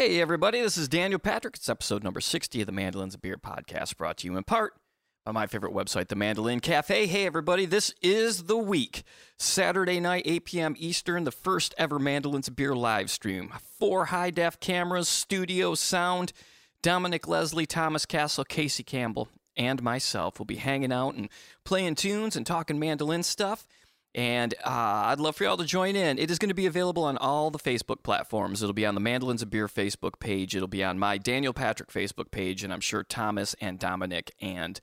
Hey, everybody, this is Daniel Patrick. It's episode number 60 of the Mandolins and Beer podcast, brought to you in part by my favorite website, The Mandolin Cafe. Hey, everybody, this is the week. Saturday night, 8 p.m. Eastern, the first ever Mandolins and Beer live stream. Four high def cameras, studio sound. Dominic Leslie, Thomas Cassell, Casey Campbell, and myself will be hanging out and playing tunes and talking mandolin stuff. And uh, I'd love for y'all to join in. It is going to be available on all the Facebook platforms. It'll be on the Mandolins and Beer Facebook page. It'll be on my Daniel Patrick Facebook page. And I'm sure Thomas and Dominic and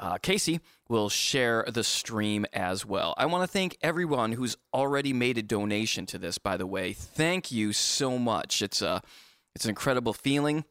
uh, Casey will share the stream as well. I want to thank everyone who's already made a donation to this, by the way. Thank you so much. It's, a, it's an incredible feeling.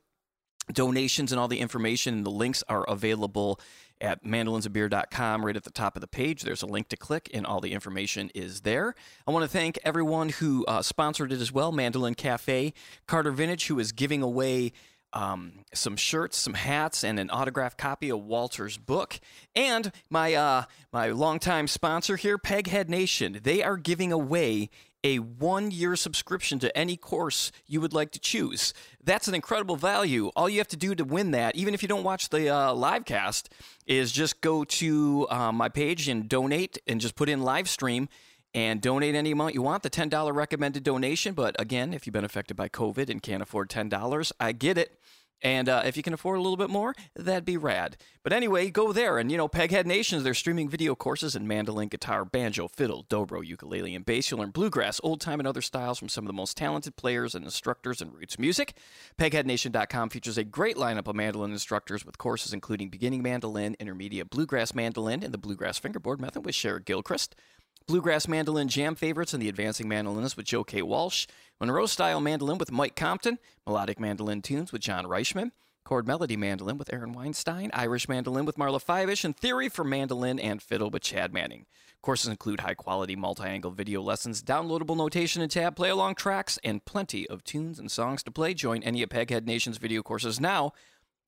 Donations and all the information and the links are available at mandolinsofbeer.com right at the top of the page. There's a link to click, and all the information is there. I want to thank everyone who uh, sponsored it as well Mandolin Cafe, Carter Vintage, who is giving away. Um, some shirts, some hats, and an autographed copy of Walter's book. And my uh, my longtime sponsor here, Peghead Nation, they are giving away a one year subscription to any course you would like to choose. That's an incredible value. All you have to do to win that, even if you don't watch the uh, live cast, is just go to uh, my page and donate and just put in live stream and donate any amount you want. The $10 recommended donation. But again, if you've been affected by COVID and can't afford $10, I get it. And uh, if you can afford a little bit more, that'd be rad. But anyway, go there. And, you know, Peghead Nations, they're streaming video courses in mandolin, guitar, banjo, fiddle, dobro, ukulele, and bass. You'll learn bluegrass, old time, and other styles from some of the most talented players and instructors in roots music. PegheadNation.com features a great lineup of mandolin instructors with courses including beginning mandolin, intermediate bluegrass mandolin, and the bluegrass fingerboard method with Sharon Gilchrist. Bluegrass mandolin jam favorites and the advancing mandolinist with Joe K. Walsh, Monroe style mandolin with Mike Compton, melodic mandolin tunes with John Reischman, chord melody mandolin with Aaron Weinstein, Irish mandolin with Marla Fibish, and theory for mandolin and fiddle with Chad Manning. Courses include high quality multi angle video lessons, downloadable notation and tab play along tracks, and plenty of tunes and songs to play. Join any of Peghead Nation's video courses now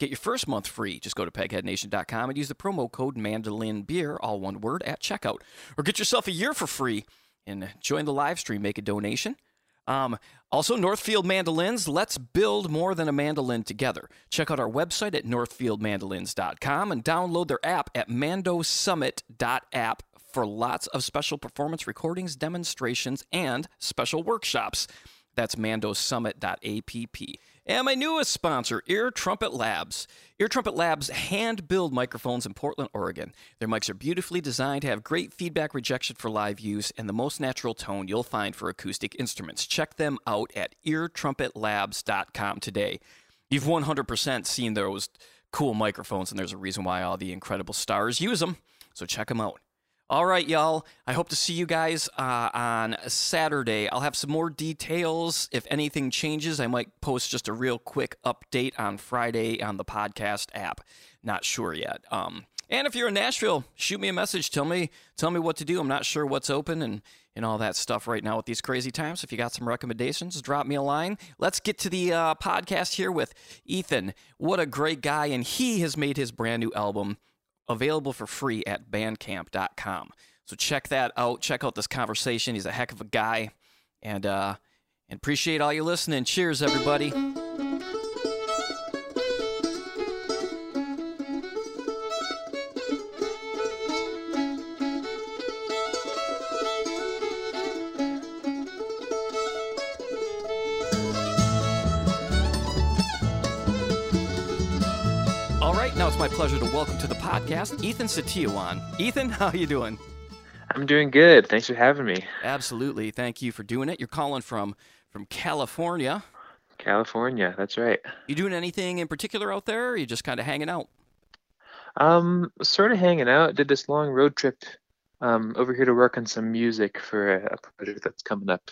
Get your first month free. Just go to pegheadnation.com and use the promo code MandolinBeer, all one word, at checkout. Or get yourself a year for free and join the live stream, make a donation. Um, also, Northfield Mandolins, let's build more than a mandolin together. Check out our website at northfieldmandolins.com and download their app at mandosummit.app for lots of special performance recordings, demonstrations, and special workshops. That's mandosummit.app. And my newest sponsor, Ear Trumpet Labs. Ear Trumpet Labs hand build microphones in Portland, Oregon. Their mics are beautifully designed to have great feedback rejection for live use and the most natural tone you'll find for acoustic instruments. Check them out at eartrumpetlabs.com today. You've 100% seen those cool microphones, and there's a reason why all the incredible stars use them. So check them out. All right, y'all. I hope to see you guys uh, on Saturday. I'll have some more details. If anything changes, I might post just a real quick update on Friday on the podcast app. Not sure yet. Um, and if you're in Nashville, shoot me a message. Tell me, tell me what to do. I'm not sure what's open and and all that stuff right now with these crazy times. If you got some recommendations, drop me a line. Let's get to the uh, podcast here with Ethan. What a great guy, and he has made his brand new album available for free at bandcamp.com. So check that out. Check out this conversation. He's a heck of a guy. And uh and appreciate all you listening. Cheers everybody. My pleasure to welcome to the podcast Ethan Setiawan. Ethan, how you doing? I'm doing good. Thanks for having me. Absolutely. Thank you for doing it. You're calling from from California. California, that's right. You doing anything in particular out there, or are you just kind of hanging out? Um, sort of hanging out. Did this long road trip um, over here to work on some music for a, project that's coming up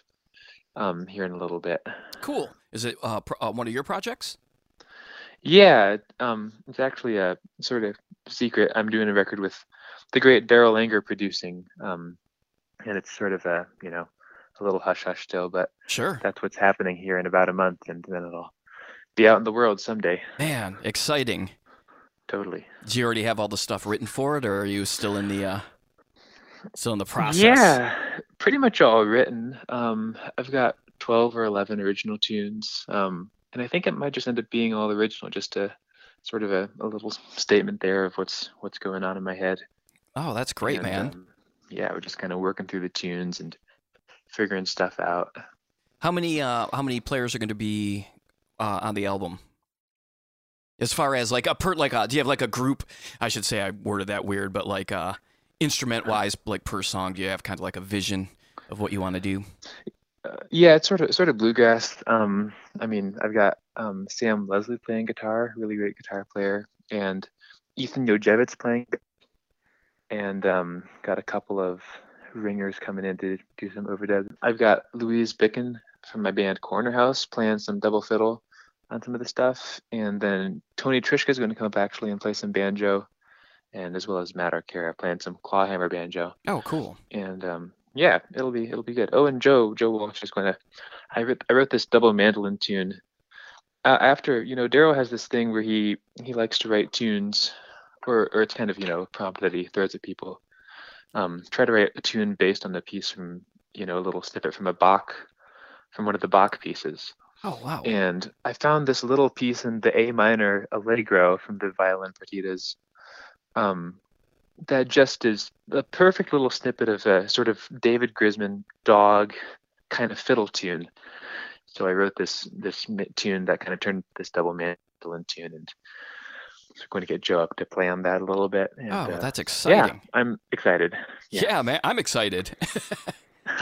um, here in a little bit. Cool. Is it uh, pro- uh, one of your projects? Yeah, um, it's actually a sort of secret. I'm doing a record with the great Darol Anger producing, um, and it's sort of a you know a little hush hush still, but sure, that's what's happening here in about a month, and then it'll be out in the world someday. Man, exciting! Totally. Do you already have all the stuff written for it, or are you still in the uh, still in the process? Yeah, pretty much all written. Um, I've got twelve or eleven original tunes. Um, and I think it might just end up being all original, just a sort of a, a little statement there of what's what's going on in my head. Oh, that's great, And, man. um, yeah, we're just kind of working through the tunes and figuring stuff out. How many uh how many players are going to be uh, on the album? As far as like a per like a, do you have like a group? I should say I worded that weird, but like uh instrument wise, like per song, do you have kind of like a vision of what you want to do? Uh, yeah, it's sort of sort of bluegrass. Um, I mean, I've got um, Sam Leslie playing guitar, really great guitar player, and Ethan Jodziewicz playing, and um, got a couple of ringers coming in to do some overdubs. I've got Louise Bichan from my band Corner House playing some double fiddle on some of the stuff, and then Tony Trischka is going to come up actually and play some banjo, and as well as Matt Arcara playing some clawhammer banjo Oh, cool. and um, yeah, it'll be it'll be good. Oh, and Joe Joe Walsh is going to. I wrote I wrote this double mandolin tune. Uh, after you know, Darol has this thing where he he likes to write tunes, or or it's kind of you know a prompt that he throws at people. Um, try to write a tune based on the piece from you know a little snippet from a Bach, from one of the Bach pieces. Oh, wow. And I found this little piece in the A minor allegro from the violin partitas um, that just is a perfect little snippet of a sort of David Grisman Dawg kind of fiddle tune. So I wrote this this tune that kind of turned this double mandolin tune, and so going to get Joe up to play on that a little bit. And, oh, uh, that's yeah. I'm excited. Yeah. yeah. man, I'm excited.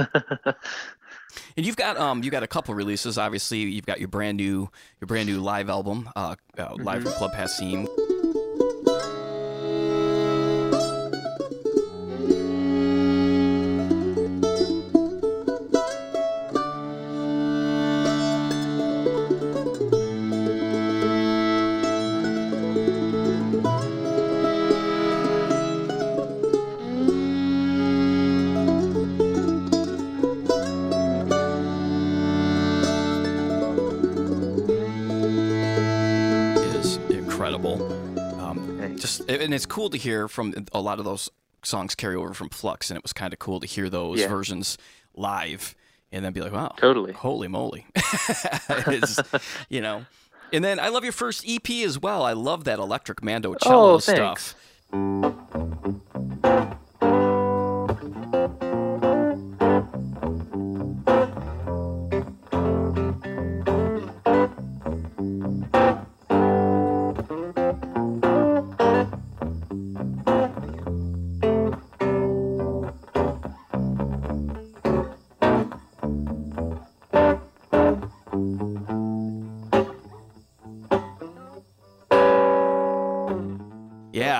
and you've got um you got a couple releases. Obviously, you've got your brand new your brand new live album, uh, uh live from Club Passim. It's cool to hear from a lot of those songs carry over from Flux, and it was kind of cool to hear those Yeah. versions live, and then be like, wow, Totally. holy moly, you know. And then I love your first EP as well. I love that electric mando cello Oh, thanks. stuff.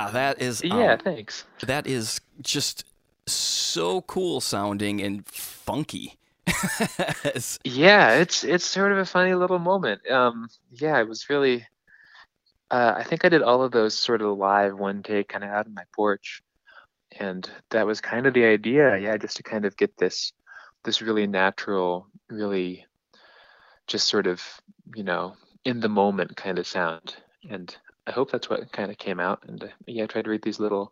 Yeah, that is um, Yeah, thanks. that is just so cool sounding and funky. Yeah, it's it's sort of a funny little moment. Um, yeah, it was really. Uh, I think I did all of those sort of live one take, kind of out on my porch, and that was kind of the idea. Yeah, just to kind of get this this really natural, really just sort of you know in the moment kind of sound, and I hope that's what kind of came out. And uh, yeah, I tried to read these little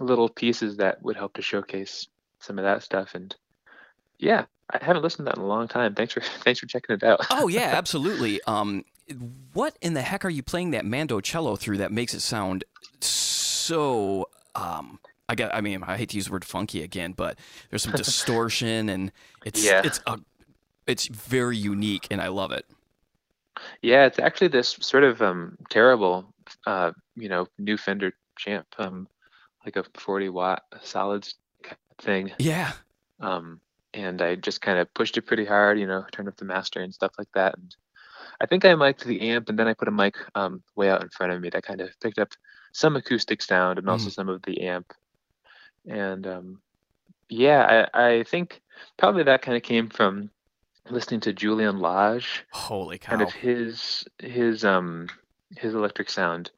little pieces that would help to showcase some of that stuff, and yeah, I haven't listened to that in a long time. Thanks for thanks for checking it out. oh yeah, absolutely. Um, what in the heck are you playing that mando cello through that makes it sound so? Um, I got. I mean, I hate to use the word funky again, but there's some distortion and it's Yeah. it's a it's very unique and I love it. Yeah, it's actually this sort of um terrible uh you know new Fender champ um like a 40 watt solids thing. Yeah. um and I just kind of pushed it pretty hard you know turned up the master and stuff like that. And I think I mic'd the amp and then I put a mic um way out in front of me that kind of picked up some acoustic sound and also some of the amp. And um yeah I I think probably that kind of came from listening to Julian Lage. Holy cow. kind of his his um his electric sound.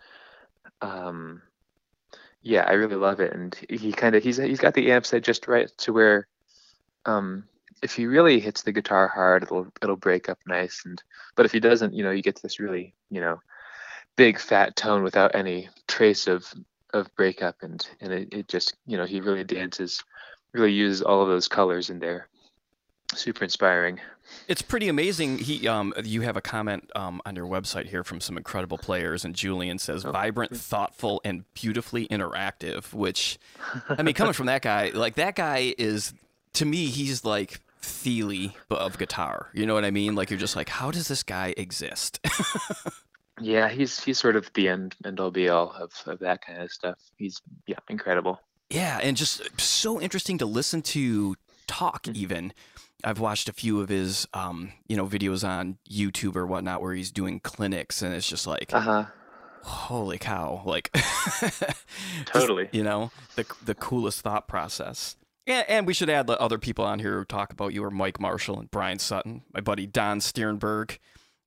Um yeah i really love it. And he kind of he's he's got the amp set just right to where um if he really hits the guitar hard it'll it'll break up nice. And but if he doesn't you know you get this really you know big fat tone without any trace of of breakup. And and it, it just you know he really dances really uses all of those colors in there super inspiring. It's pretty amazing. He, um, you have a comment um, on your website here from some incredible players, and Julian says, Oh. "Vibrant, thoughtful, and beautifully interactive." Which, I mean, coming from that guy, like that guy is to me, he's like Thile but of guitar. You know what I mean? Like you're just like, how does this guy exist? Yeah, he's he's sort of the end end all be all of, of that kind of stuff. He's yeah, incredible. Yeah, and just so interesting to listen to talk. Mhm. Even I've watched a few of his, um, you know, videos on YouTube or whatnot where he's doing clinics, and it's just like, Uh huh. holy cow! Like, Totally. you know, the the coolest thought process. Yeah, and we should add the other people on here who talk about you are Mike Marshall and Bryan Sutton, my buddy Don Stiernberg,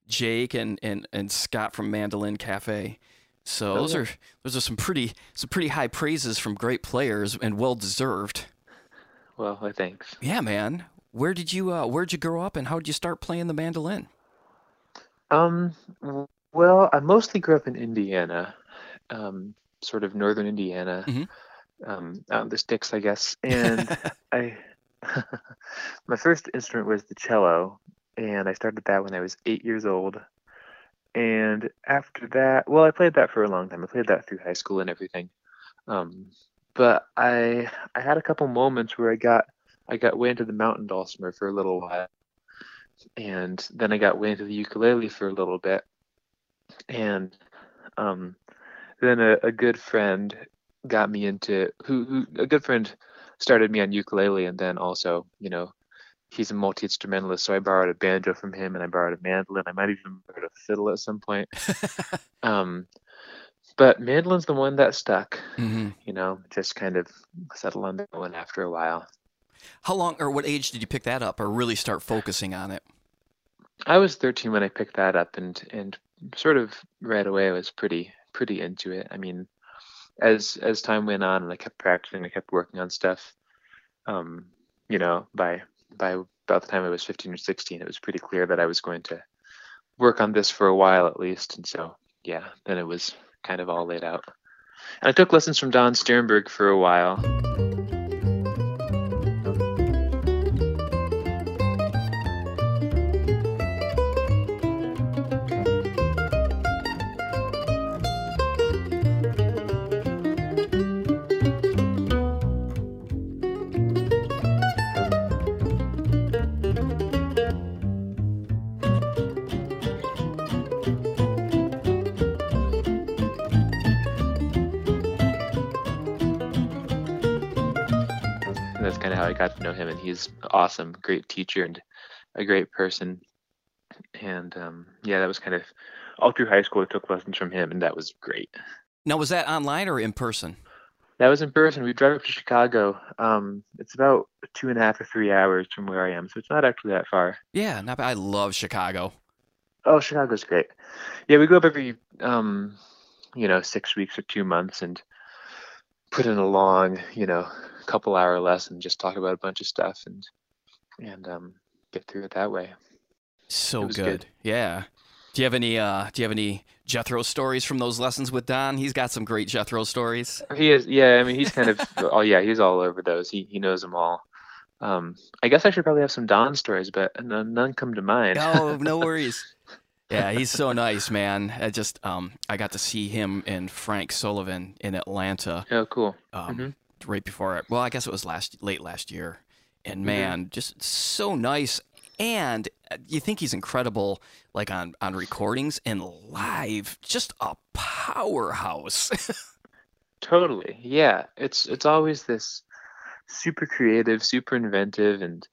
Jake, and and and Scott from Mandolin Cafe. So Oh, those are those are some pretty some pretty high praises from great players and well deserved. Well, thanks. Yeah, man. Where did you uh, where'd you grow up and how did you start playing the mandolin? Um, well, I mostly grew up in Indiana, um, sort of northern Indiana, Mhm. um, out in the sticks, I guess. And I, my first instrument was the cello, and I started that when I was eight years old. And after that, well, I played that for a long time. I played that through high school and everything. Um, but I, I had a couple moments where I got, I got way into the mountain dulcimer for a little while and then I got way into the ukulele for a little bit, and um, then a, a good friend got me into who, who a good friend started me on ukulele, and then also you know he's a multi instrumentalist, so I borrowed a banjo from him, and I borrowed a mandolin. I might even borrowed a fiddle at some point. um, but mandolin's the one that stuck. hmm You know, just kind of settled on that one after a while. How long or what age did you pick that up or really start focusing on it? I was 13 when I picked that up, and and sort of right away I was pretty pretty into it. I mean, as as time went on and I kept practicing, I kept working on stuff. Um, you know, by by about the time I was 15 or 16, it was pretty clear that I was going to work on this for a while at least. And so, yeah, then it was kind of all laid out. And I took lessons from Don Stiernberg for a while. He's awesome, great teacher, and a great person. And um, yeah, that was kind of all through high school. I took lessons from him, and that was great. Now was that online or in person? That was in person. We drive up to Chicago. Um, it's about two and a half or three hours from where I am, so it's not actually that far. Yeah, not bad. I love Chicago. Oh, Chicago's great. Yeah, we go up every, um, you know, six weeks or two months and put in a long, you know, couple hour lesson, just talk about a bunch of stuff and and um, get through it that way. So good. good. Yeah. Do you have any uh do you have any Jethro stories from those lessons with Don? He's got some great Jethro stories. He is, yeah. I mean, he's kind of, oh yeah, he's all over those. He he knows them all. Um, I guess I should probably have some Don stories, but none, none come to mind. Oh, no worries. Yeah, he's so nice, man. I just um I got to see him and Frank Solivan in Atlanta oh, cool. um Mhm. Right before well, I guess it was last late last year. And Mhm. man, just so nice and uh, you think he's incredible like on on recordings and live, just a powerhouse. Totally. Yeah. It's it's always this super creative, super inventive and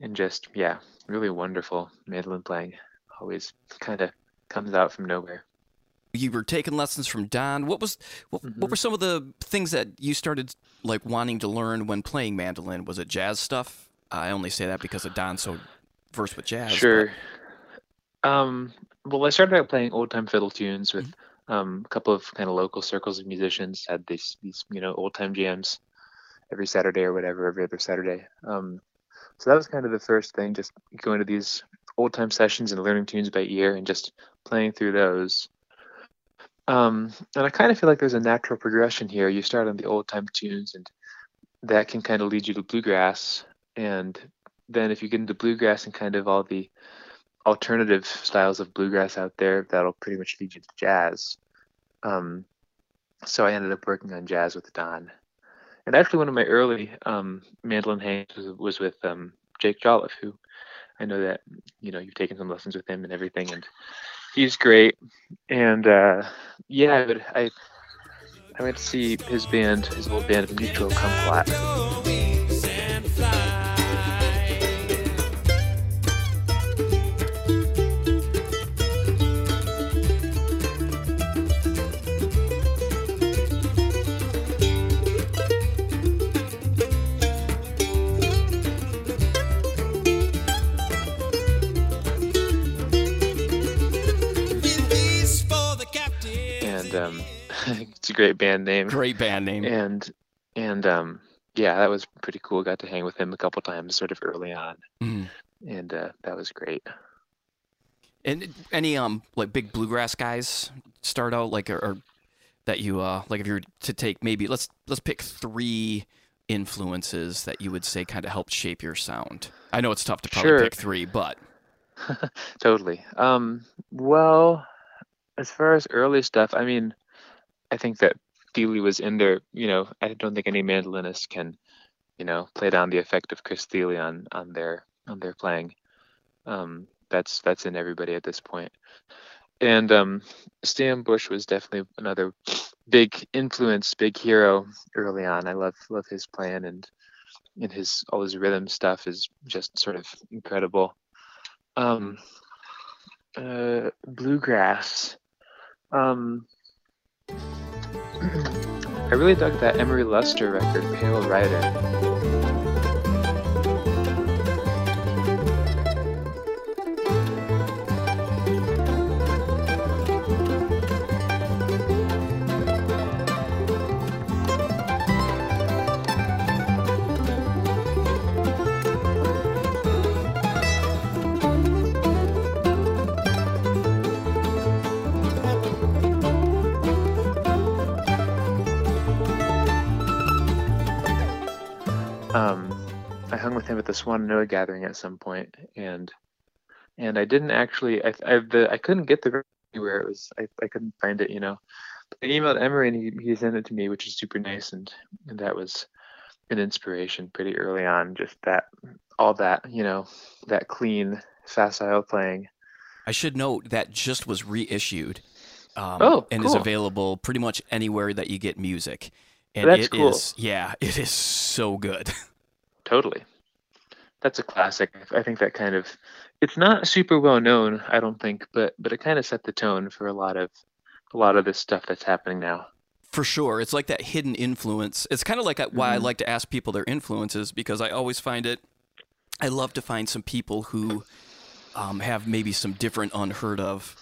and just yeah, really wonderful mandolin playing. Always kind of comes out from nowhere. You were taking lessons from Don. What was what, what Mhm. were some of the things that you started like wanting to learn when playing mandolin? Was it jazz stuff? I only say that because of Don so versed with jazz. but- Sure. Um well I started out playing old time fiddle tunes with um a couple of kind of local circles of musicians had these these, you know, old time jams every Saturday or whatever, every other Saturday. Um so that was kind of the first thing, just going to these old time sessions and learning tunes by ear and just playing through those. Um, and I kind of feel like there's a natural progression here. You start on the old time tunes, and that can kind of lead you to bluegrass, and then if you get into bluegrass and kind of all the alternative styles of bluegrass out there, that'll pretty much lead you to jazz. Um, so I ended up working on jazz with Don. And actually, one of my early um, mandolin hangs was, was with um, Jake Jolliff, who I know that you know you've taken some lessons with him and everything, and he's great. And uh, yeah, but I I went to see his band, his old band, Mutual Come it's a great band name. Great band name. And and um yeah, that was pretty cool. Got to hang with him a couple times, sort of early on, mm. and uh, that was great. And any um like big bluegrass guys start out like or, or that you uh like if you were to take maybe let's let's pick three influences that you would say kind of helped shape your sound. I know it's tough to probably sure. pick three, but totally. Um, well, as far as early stuff, I mean, I think that Thile was in there. You know, I don't think any mandolinist can, you know, play down the effect of Chris Thile on on their on their playing. Um, that's that's in everybody at this point. And um, Sam Bush was definitely another big influence, big hero early on. I love love his playing and and his all his rhythm stuff is just sort of incredible. Um, uh, bluegrass. Um, I really dug that Emory Lester record, Pale Rider. The Swannanoa gathering at some point, and and I didn't actually I I the I couldn't get the where it was I, I couldn't find it you know. I emailed Emory and he, he sent it to me, which is super nice, and and that was an inspiration pretty early on. Just that all that you know that clean facile playing. I should note that just was reissued. Um, oh, and cool. is available pretty much anywhere that you get music. And That's it cool. is- yeah, it is so good. Totally. That's a classic. I think that kind of it's not super well known, I don't think, but but it kind of set the tone for a lot of a lot of this stuff that's happening now. For sure. It's like that hidden influence. It's kind of like why I Mhm. like to ask people their influences because I always find it, I love to find some people who um, have maybe some different unheard of,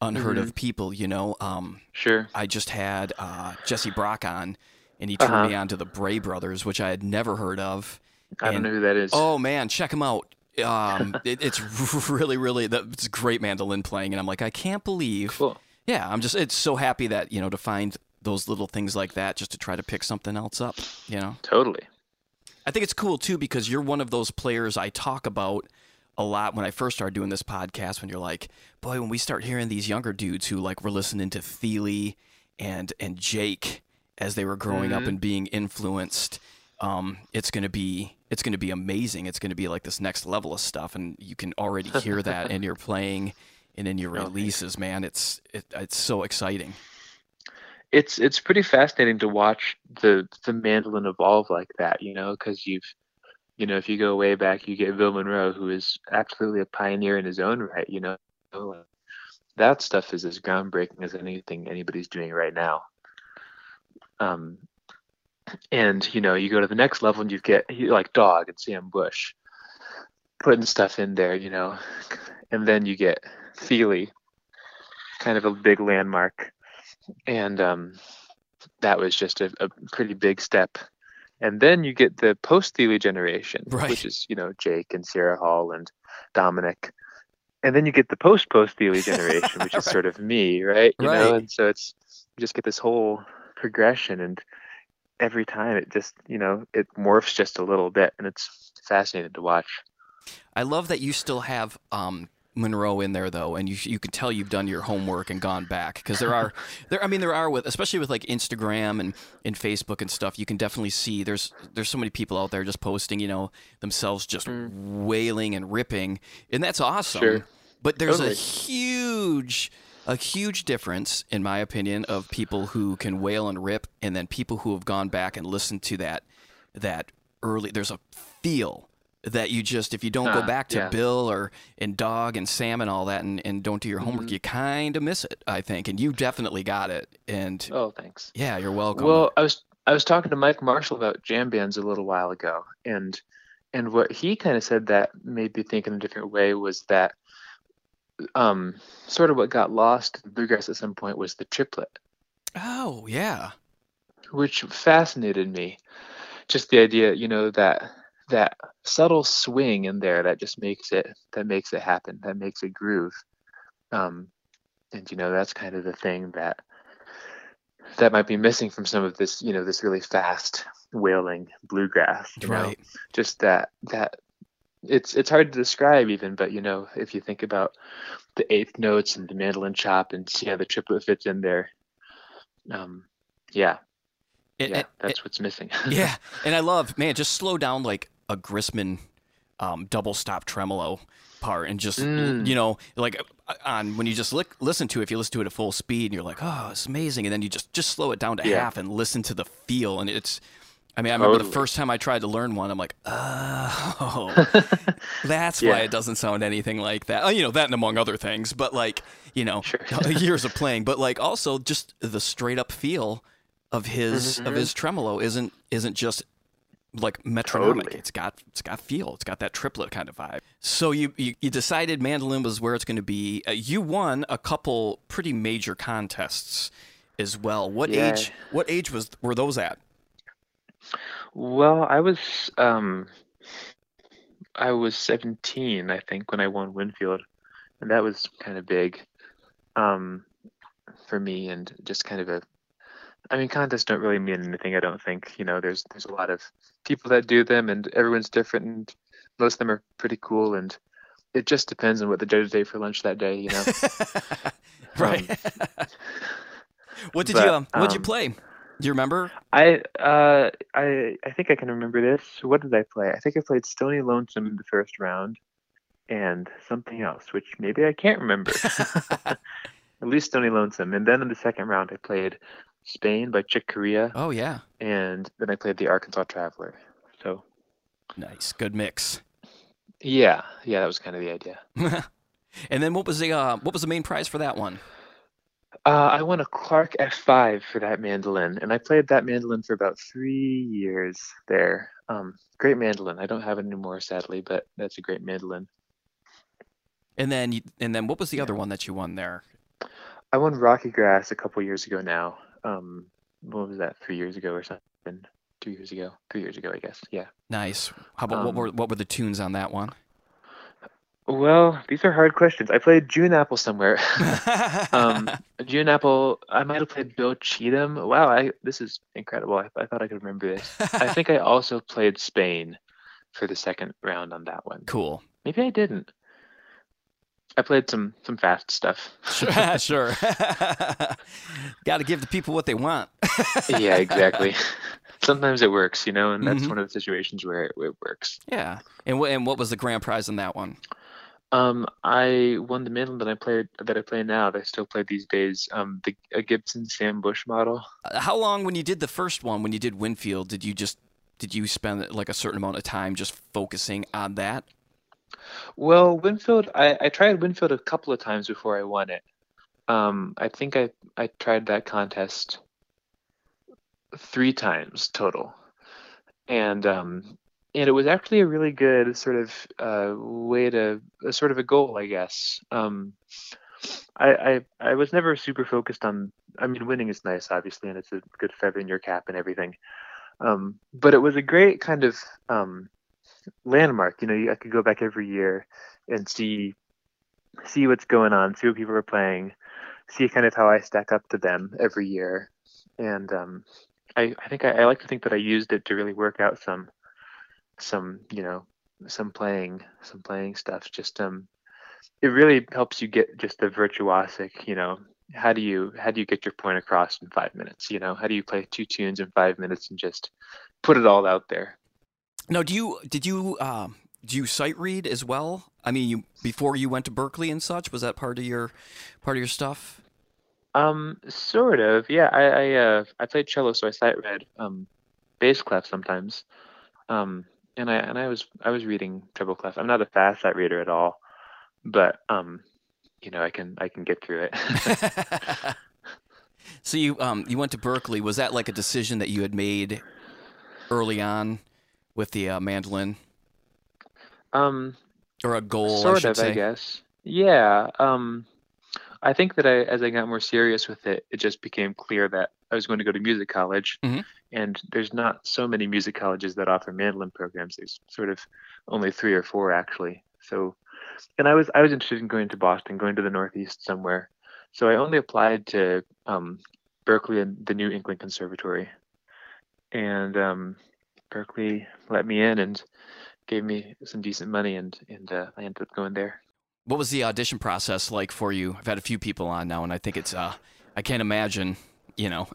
unheard of people, you know. Um, Sure. I just had uh, Jesse Brock on, and he turned Uh-huh. me on to the Bray Brothers, which I had never heard of. I don't know who that is. Oh man, check him out. Um, it, it's really, really, it's great mandolin playing, and I'm like, I can't believe. cool. Yeah, I'm just, it's so happy that you know to find those little things like that, just to try to pick something else up. You know, Totally. I think it's cool too because you're one of those players I talk about a lot when I first started doing this podcast. When you're like, boy, when we start hearing these younger dudes who like were listening to Thile and and Jake as they were growing up Mhm. and being influenced, um, it's gonna be it's gonna be amazing. It's gonna be like this next level of stuff, and you can already hear that in your playing and in your Oh, releases, man. It's it, it's so exciting. It's it's pretty fascinating to watch the the mandolin evolve like that, you know, because you've you know, if you go way back, you get Bill Monroe, who is absolutely a pioneer in his own right, you know. That stuff is as groundbreaking as anything anybody's doing right now. Um, and you know, you go to the next level and you get like Dawg and Sam Bush putting stuff in there, you know, and then you get Thile, kind of a big landmark, and um, that was just a, a pretty big step. And then you get the post Thile generation, Right. which is you know Jake and Sierra Hull and Dominic, and then you get the post post Thile generation, which is Right. sort of me, right? You know, and so it's you just get this whole progression, and every time it just you know it morphs just a little bit, and it's fascinating to watch. I love that you still have um, Monroe in there though, and you you can tell you've done your homework and gone back because there are there I mean there are with especially with like Instagram and and Facebook and stuff. You can definitely see there's there's so many people out there just posting you know themselves just Mm. wailing and ripping, and that's awesome. Sure. But there's a huge a huge difference in my opinion of people who can wail and rip and then people who have gone back and listened to that that early there's a feel that you just if you don't go Ah, back to yeah. Bill or and Dawg and Sam and all that and, and don't do your homework, Mhm. you kind of miss it, I think. And you definitely got it. And Oh, thanks. yeah, you're welcome. Well, I was I was talking to Mike Marshall about jam bands a little while ago, and and what he kind of said that made me think in a different way was that um, sort of what got lost in bluegrass at some point was the triplet, oh, yeah. which fascinated me. Just the idea, you know, that that subtle swing in there that just makes it that makes it happen, that makes it groove. Um, and you know, that's kind of the thing that that might be missing from some of this, you know, this really fast wailing bluegrass. You know? Right. Just that that it's it's hard to describe even, but you know, if you think about the eighth notes and the mandolin chop and see how the triplet fits in there, um, yeah, And- yeah, and- that's what's missing. yeah. And I love, man, just slow down like a Grisman um, double stop tremolo part and just, Mm. you know, like uh, on when you just li- listen to it, if you listen to it at full speed and you're like, oh, it's amazing. And then you just, just slow it down to Yeah. half and listen to the feel. And it's, I mean, I remember the first time I tried to learn one, I'm like, oh, That's why it doesn't sound anything like that. Oh, you know, that and among other things, but like, you know, Sure. years of playing, but like also just the straight up feel of his of Mhm. his tremolo isn't isn't just like metronomic. Totally. It's got it's got feel. It's got that triplet kind of vibe. So you you, you decided mandolin was where it's going to be. Uh, you won a couple pretty major contests as well. What Yeah. age what age was were those at? Well, I was um I was 17, I think, when I won Winfield, and that was kind of big um for me and just kind of a I mean, contests don't really mean anything, I don't think. You know, there's there's a lot of people that do them and everyone's different and most of them are pretty cool and it just depends on what the judges ate for lunch that day, you know. right. what did but, you um, what did you um, play? Do you remember? I uh I I think I can remember this. What did I play? I think I played Stony Lonesome in the first round and something else, which maybe I can't remember. At least Stony Lonesome. And then in the second round I played Spain by Chick Corea oh yeah. and then I played the Arkansas Traveler. So Nice. Good mix. yeah, yeah, that was kind of the idea. and then what was the uh, what was the main prize for that one? Uh, I won a Clark F5 for that mandolin, and I played that mandolin for about three years there. Um, great mandolin. I don't have it anymore, sadly, but that's a great mandolin. And then you, and then what was the other one that you won there? I won RockyGrass a couple years ago now. Um, what was that? Three years ago or something? Two years ago? Three years ago, I guess. Yeah. Nice. How about what Um, were what were the tunes on that one? Well, these are hard questions. I played June Apple somewhere. um, June Apple. I might have played Bill Cheatham. Wow, I this is incredible. I, I thought I could remember this. I think I also played Spain for the second round on that one. cool. Maybe I didn't. I played some some fast stuff. Sure. sure. Got to give the people what they want. yeah, exactly. Sometimes it works, you know, and that's Mhm. one of the situations where it, it works. Yeah. And what and what was the grand prize in that one? Um, I won the mandolin that I played that I play now. That I still play these days. Um, the a Gibson Sam Bush model. Uh, How long when you did the first one when you did Winfield did you just did you spend like a certain amount of time just focusing on that? Well, Winfield, I, I tried Winfield a couple of times before I won it. Um, I think I I tried that contest three times total, and um, and it was actually a really good sort of uh, way to a sort of a goal, I guess. Um, I, I I was never super focused on. I mean, winning is nice, obviously, and it's a good feather in your cap and everything. Um, but it was a great kind of um, landmark. You know, I could go back every year and see see what's going on, see what people are playing, see kind of how I stack up to them every year. And um, I, I think I, I like to think that I used it to really work out some some you know some playing some playing stuff. Just um, it really helps you get just the virtuosic, you know. How do you how do you get your point across in five minutes? You know, how do you play two tunes in five minutes and just put it all out there? now do you did you um, do you sight read as well? I mean, you before you went to berklee and such, was that part of your part of your stuff? Um, sort of. Yeah, I I, uh, I played cello, so I sight read um, bass clef sometimes. Um, and I and I was I was reading treble clef. I'm not a fast sight reader at all, but um, you know, I can I can get through it. so you um you went to Berklee. Was that like a decision that you had made early on with the uh, mandolin? Um, or a goal, sort I of, say. I guess. Yeah. Um, I think that I, as I got more serious with it, it just became clear that I was going to go to music college, Mhm. and there's not so many music colleges that offer mandolin programs. There's sort of only three or four actually. So, and I was I was interested in going to Boston, going to the Northeast somewhere. So I only applied to um, Berklee and the New England Conservatory, and um, Berklee let me in and gave me some decent money, and and uh, I ended up going there. What was the audition process like for you? I've had a few people on now, and I think it's uh, I can't imagine. You know,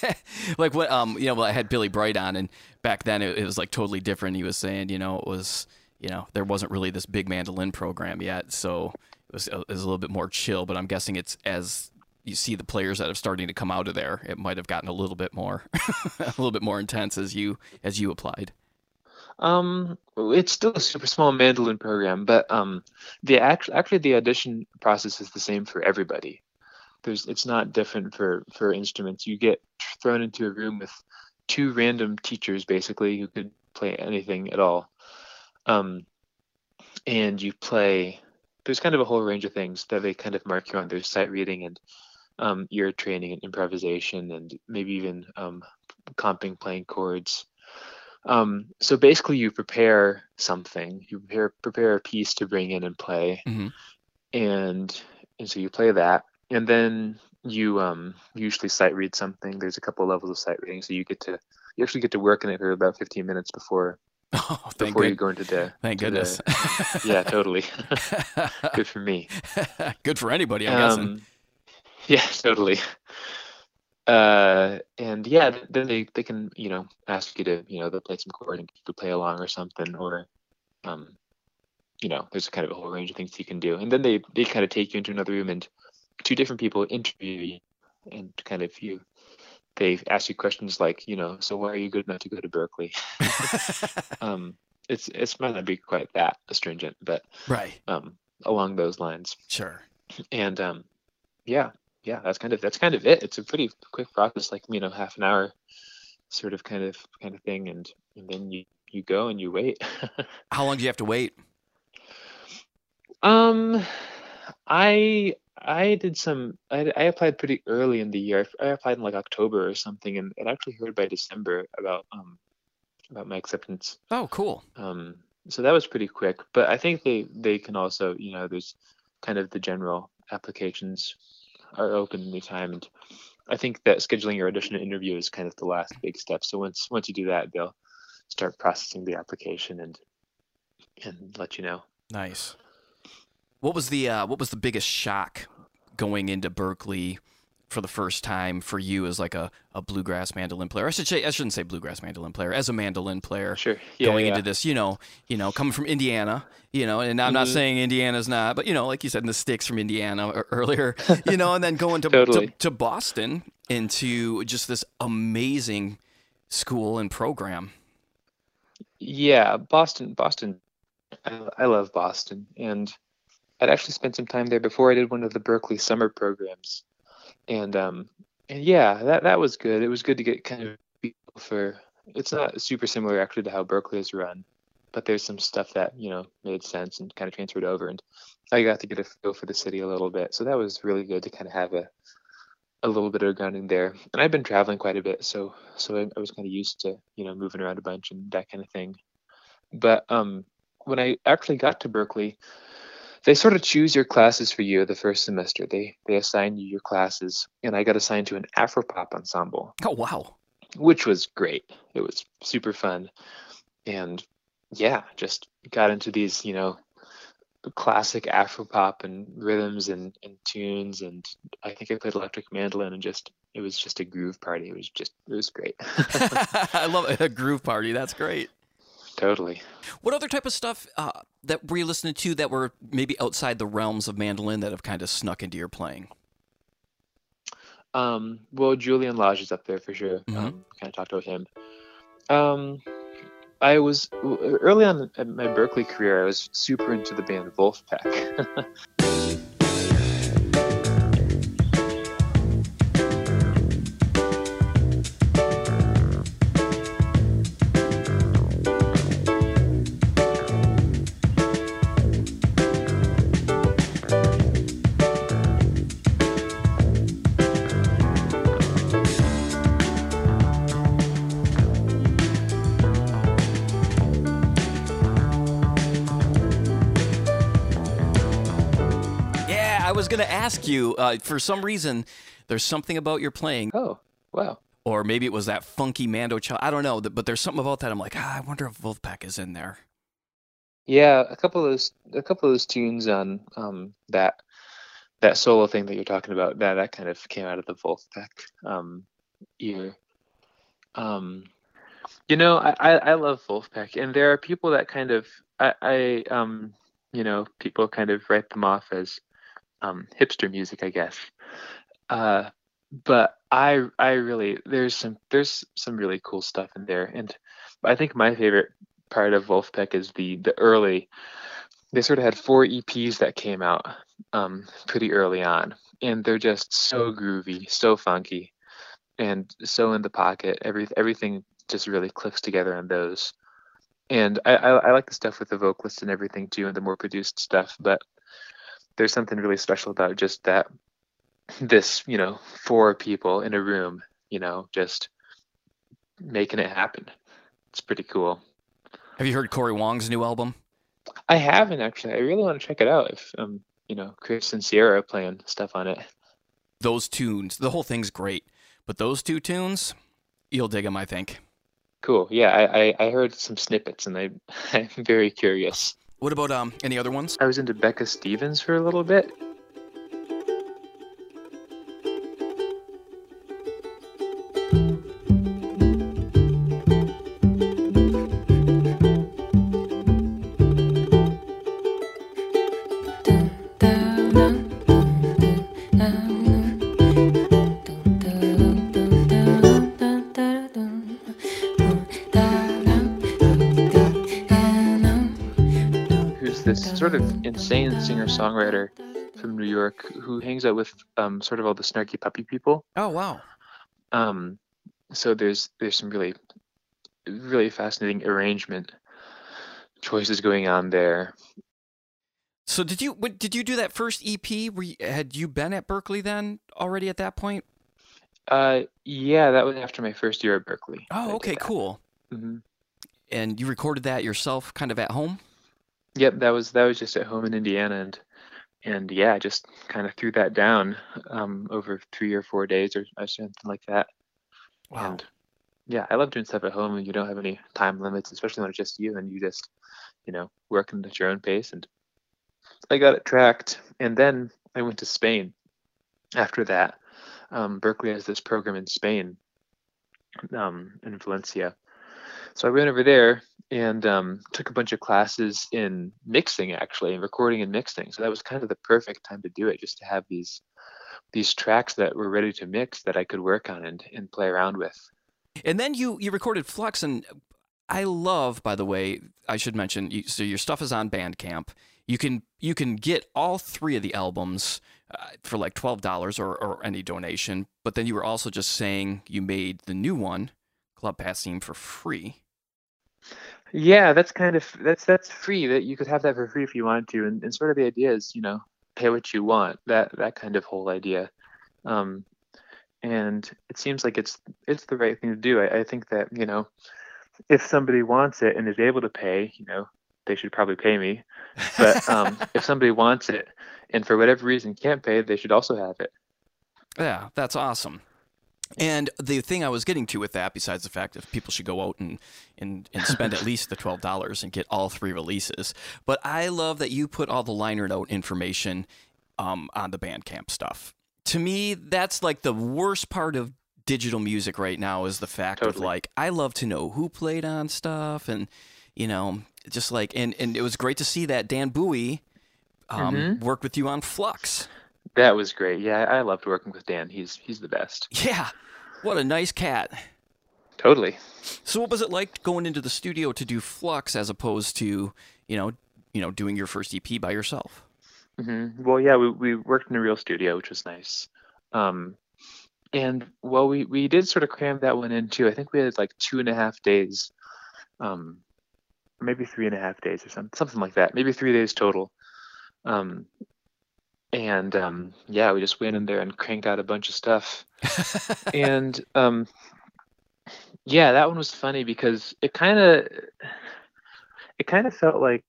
like what um, you know, well, I had Billy Bright on, and back then it, it was like totally different. He was saying, you know, it was, you know, there wasn't really this big mandolin program yet, so it was, it was a little bit more chill. But I'm guessing it's as you see the players that are starting to come out of there, it might have gotten a little bit more, a little bit more intense as you as you applied. Um, it's still a super small mandolin program, but um, the actual actually the audition process is the same for everybody. There's it's not different for for instruments. You get thrown into a room with two random teachers basically who could play anything at all. Um, and you play. There's kind of a whole range of things that they kind of mark you on. There's sight reading and um, ear training and improvisation and maybe even um, comping playing chords. Um, so basically, you prepare something. You prepare prepare a piece to bring in and play, Mhm. and and so you play that, and then you um usually sight read something. There's a couple levels of sight reading, so you get to you actually get to work in it for about 15 minutes before Oh, thank before you go into the thank to the- goodness. yeah, totally. Good for me. Good for anybody, I'm guessing. Um, yeah, totally. Uh, and yeah, then they, they can, you know, ask you to, you know, they'll play some chord and you play along or something, or, um, you know, there's kind of a whole range of things you can do. And then they, they kind of take you into another room and two different people interview you and kind of you, they ask you questions like, you know, so why are you good enough to go to Berklee? um, it's, it's might not be quite that astringent, but, right. um, along those lines Sure. and um yeah yeah that's kind of that's kind of it it's a pretty quick process like you know half an hour sort of kind of kind of thing and and then you you go and you wait How long do you have to wait? um i i did some I, I applied pretty early in the year i applied in like october or something and it actually heard by december about um about my acceptance Oh, cool. um so that was pretty quick but i think they they can also you know there's kind of the general applications are open anytime and i think that scheduling your audition and interview is kind of the last big step so once once you do that they'll start processing the application and and let you know Nice. What was the uh, what was the biggest shock going into Berklee for the first time for you as like a, a bluegrass mandolin player? I should say I shouldn't say bluegrass mandolin player as a mandolin player sure yeah, going yeah. into this. You know, you know, coming from Indiana. You know, and I'm not Mhm. saying Indiana's not, but you know, like you said, in the sticks from Indiana earlier. You know, and then going to Totally. to, to Boston into just this amazing school and program. yeah boston boston I, I love boston and i'd actually spent some time there before i did one of the berklee summer programs. And um and yeah that that was good. It was good to get kind of people for it's not super similar actually to how berklee is run but there's some stuff that you know made sense and kind of transferred over and i got to get a feel for the city a little bit. So that was really good to kind of have a a little bit of grounding there. And i've been traveling quite a bit so so i, I was kind of used to you know moving around a bunch and that kind of thing. But um when i actually got to berklee they sort of choose your classes for you the first semester. They they assign you your classes, and I got assigned to an Afropop ensemble, Oh wow. which was great. It was super fun, and yeah, just got into these, you know, classic Afropop and rhythms and, and tunes. And I think I played electric mandolin and just, it was just a groove party. It was just, it was great. I love it. a groove party. That's great. Totally. What other type of stuff uh, that were you listening to that were maybe outside the realms of mandolin that have kind of snuck into your playing? Um, well, Julian Lage is up there for sure. Mhm. Um, kind of talked about him. Um, I was early on in my Berklee career. I was super into the band Vulfpeck. Uh, for some reason, there's something about your playing, oh, wow. or maybe it was that funky Mando child. I don't know, but there's something about that. I'm like, ah, I wonder if Vulfpeck is in there. Yeah, a couple of those, a couple of those tunes on um, that that solo thing that you're talking about. That that kind of came out of the Vulfpeck um, ear. Um, you know, I, I I love Vulfpeck, and there are people that kind of I, I um you know people kind of write them off as um, hipster music, I guess. Uh, but I I really there's some there's some really cool stuff in there, and I think my favorite part of Vulfpeck is the the early. They sort of had four EPs that came out um, pretty early on, and they're just so groovy, so funky, and so in the pocket. Every everything just really clicks together on those. And I, I, I like the stuff with the vocalists and everything too, and the more produced stuff. But there's something really special about just that this you know four people in a room you know just making it happen. It's pretty cool. Have you heard Cory Wong's new album? i haven't actually. I really want to check it out if um you know chris and sierra are playing stuff on it. Those tunes, the whole thing's great, but those two tunes, you'll dig them, I think. cool. Yeah i i, I heard some snippets and I, i'm very curious What about um any other ones? i was into becca stevens for a little bit singer songwriter from New York who hangs out with um, sort of all the snarky puppy people. Oh wow. Um, so there's there's some really really fascinating arrangement choices going on there. So did you what, did you do that first EP? You, had you been at Berklee then already at that point? Uh, yeah, that was after my first year at Berklee. Oh, okay, cool. hmm And you recorded that yourself, kind of at home. Yep, that was that was just at home in Indiana, and and yeah, just kind of threw that down um, over three or four days or, or something like that. Wow. And yeah, I love doing stuff at home and you don't have any time limits, especially when it's just you and you just, you know, working at your own pace. And I got it tracked. And then I went to Spain after that. Um, Berklee has this program in Spain, um, in Valencia. So I went over there and um, took a bunch of classes in mixing, actually, and recording and mixing. So that was kind of the perfect time to do it, just to have these these tracks that were ready to mix that I could work on and, and play around with. And then you you recorded Flux, and I love, by the way, I should mention. You, so your stuff is on Bandcamp. You can you can get all three of the albums uh, for like twelve dollars or or any donation. But then you were also just saying you made the new one, Club Passim, for free. Yeah, that's kind of that's that's free. That you could have that for free if you wanted to, and, and sort of the idea is, you know, pay what you want. That that kind of whole idea. Um, and it seems like it's it's the right thing to do. I, I think that you know, if somebody wants it and is able to pay, you know, they should probably pay me. But um, if somebody wants it and for whatever reason can't pay, they should also have it. Yeah, that's awesome. And the thing I was getting to with that, besides the fact that people should go out and, and, and spend at least the twelve dollars and get all three releases, but I love that you put all the liner note information um, on the Bandcamp stuff. To me, that's like the worst part of digital music right now is the fact of like I love to know who played on stuff and you know just like and and it was great to see that Dan Bowie um, Mhm. work with you on Flux. That was great. Yeah, I loved working with Dan. He's he's the best. Yeah, what a nice cat. Totally. So what was it like going into the studio to do Flux as opposed to you know you know doing your first EP by yourself? hmm Well, yeah, we, we worked in a real studio, which was nice. Um, and well, we, we did sort of cram that one in too. I think we had like two and a half days, um, maybe three and a half days or something, something like that. Maybe three days total. Um, and um, yeah, we just went in there and cranked out a bunch of stuff. and um, yeah, that one was funny because it kind of it kind of felt like,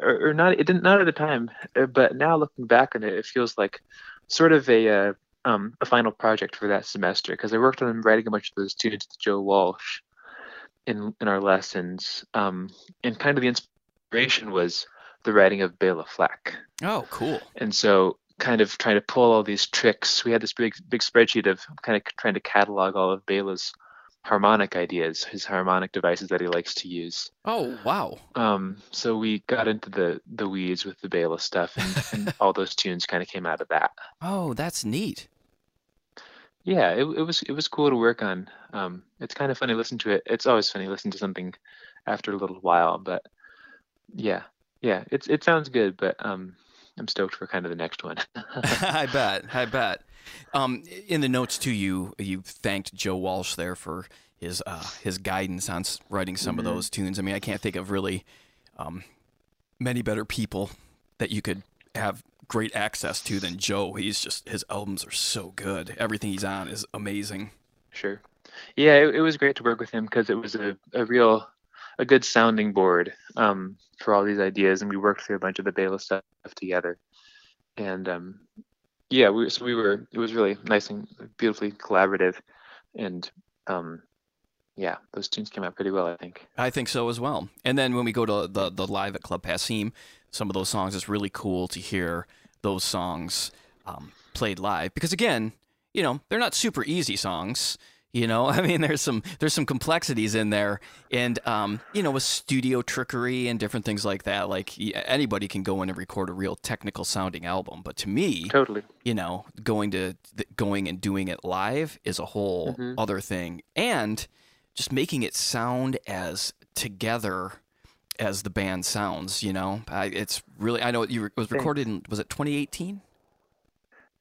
or, or not, it didn't not at the time, uh, but now looking back on it, it feels like sort of a uh, um, a final project for that semester because I worked on writing a bunch of those tunes with Joe Walsh in in our lessons, um, and kind of the inspiration was the writing of Bela Fleck oh, cool. and so kind of trying to pull all these tricks we had this big big spreadsheet of kind of trying to catalog all of Bela's harmonic ideas his harmonic devices that he likes to use Oh, wow. um, so we got into the the weeds with the Bela stuff and, and all those tunes kind of came out of that Oh, that's neat. yeah it, it was it was cool to work on um, it's kind of funny to listen to it it's always funny to listen to something after a little while but yeah yeah it's it sounds good but um i'm stoked for kind of the next one I bet. I bet. Um, in the notes to you you thanked Joe Walsh there for his uh, his guidance on writing some of Mhm. those tunes. I mean, I can't think of really um, many better people that you could have great access to than Joe. He's just his albums are so good. Everything he's on is amazing. Sure. Yeah, it, it was great to work with him because it was a, a real, a good sounding board um, for all these ideas, and we worked through a bunch of the Bela stuff together. And um, yeah, we so we were it was really nice and beautifully collaborative, and um, yeah, those tunes came out pretty well, I think. I think so as well. And then when we go to the the live at Club Passim, some of those songs it's really cool to hear those songs um, played live because again, you know, they're not super easy songs. You know, I mean, there's some there's some complexities in there, and um, you know, with studio trickery and different things like that. Like anybody can go in and record a real technical sounding album, but to me, Totally. you know, going to going and doing it live is a whole Mhm. other thing, and just making it sound as together as the band sounds. You know, I, it's really. I know it was recorded in was it 2018?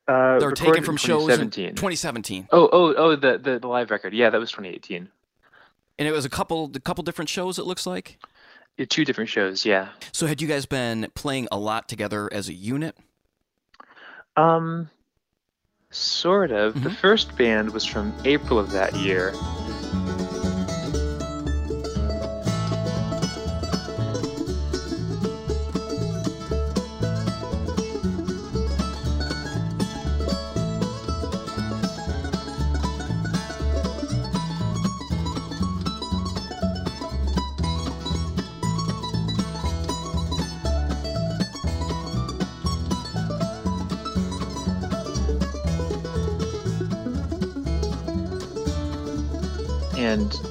Uh, They were taken recorded in from shows in 2017. 2017, Oh, oh, oh, the, the the live record. Yeah, that was 2018. and it was a couple a couple different shows. It looks like. Yeah, two different shows. Yeah. So had you guys been playing a lot together as a unit? Um, sort of. The Mhm. first band was from April of that year.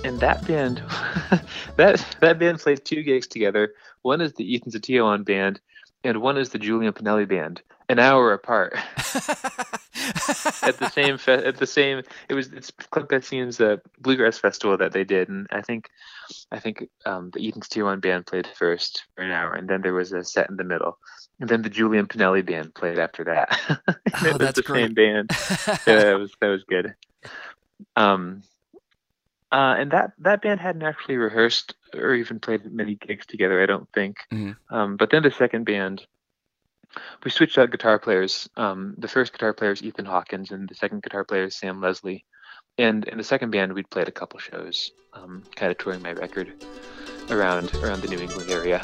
And that band that that band played two gigs together one is the Ethan Setiawan band and one is the julian pinelli band an hour apart at the same fe- at the same it was it's club Passim's uh, bluegrass festival that they did and i think i think um, the Ethan Setiawan band played first for an hour and then there was a set in the middle and then the julian pinelli band played after that Oh, that's the great. same band yeah, that was that was good. Um, uh, and that that band hadn't actually rehearsed or even played many gigs together, I don't think. Mhm. Um, but then the second band, we switched out guitar players. Um, the first guitar player is Ethan Hawkins, and the second guitar player is Sam Leslie. And in the second band, we'd played a couple shows, um, kind of touring my record around around the New England area.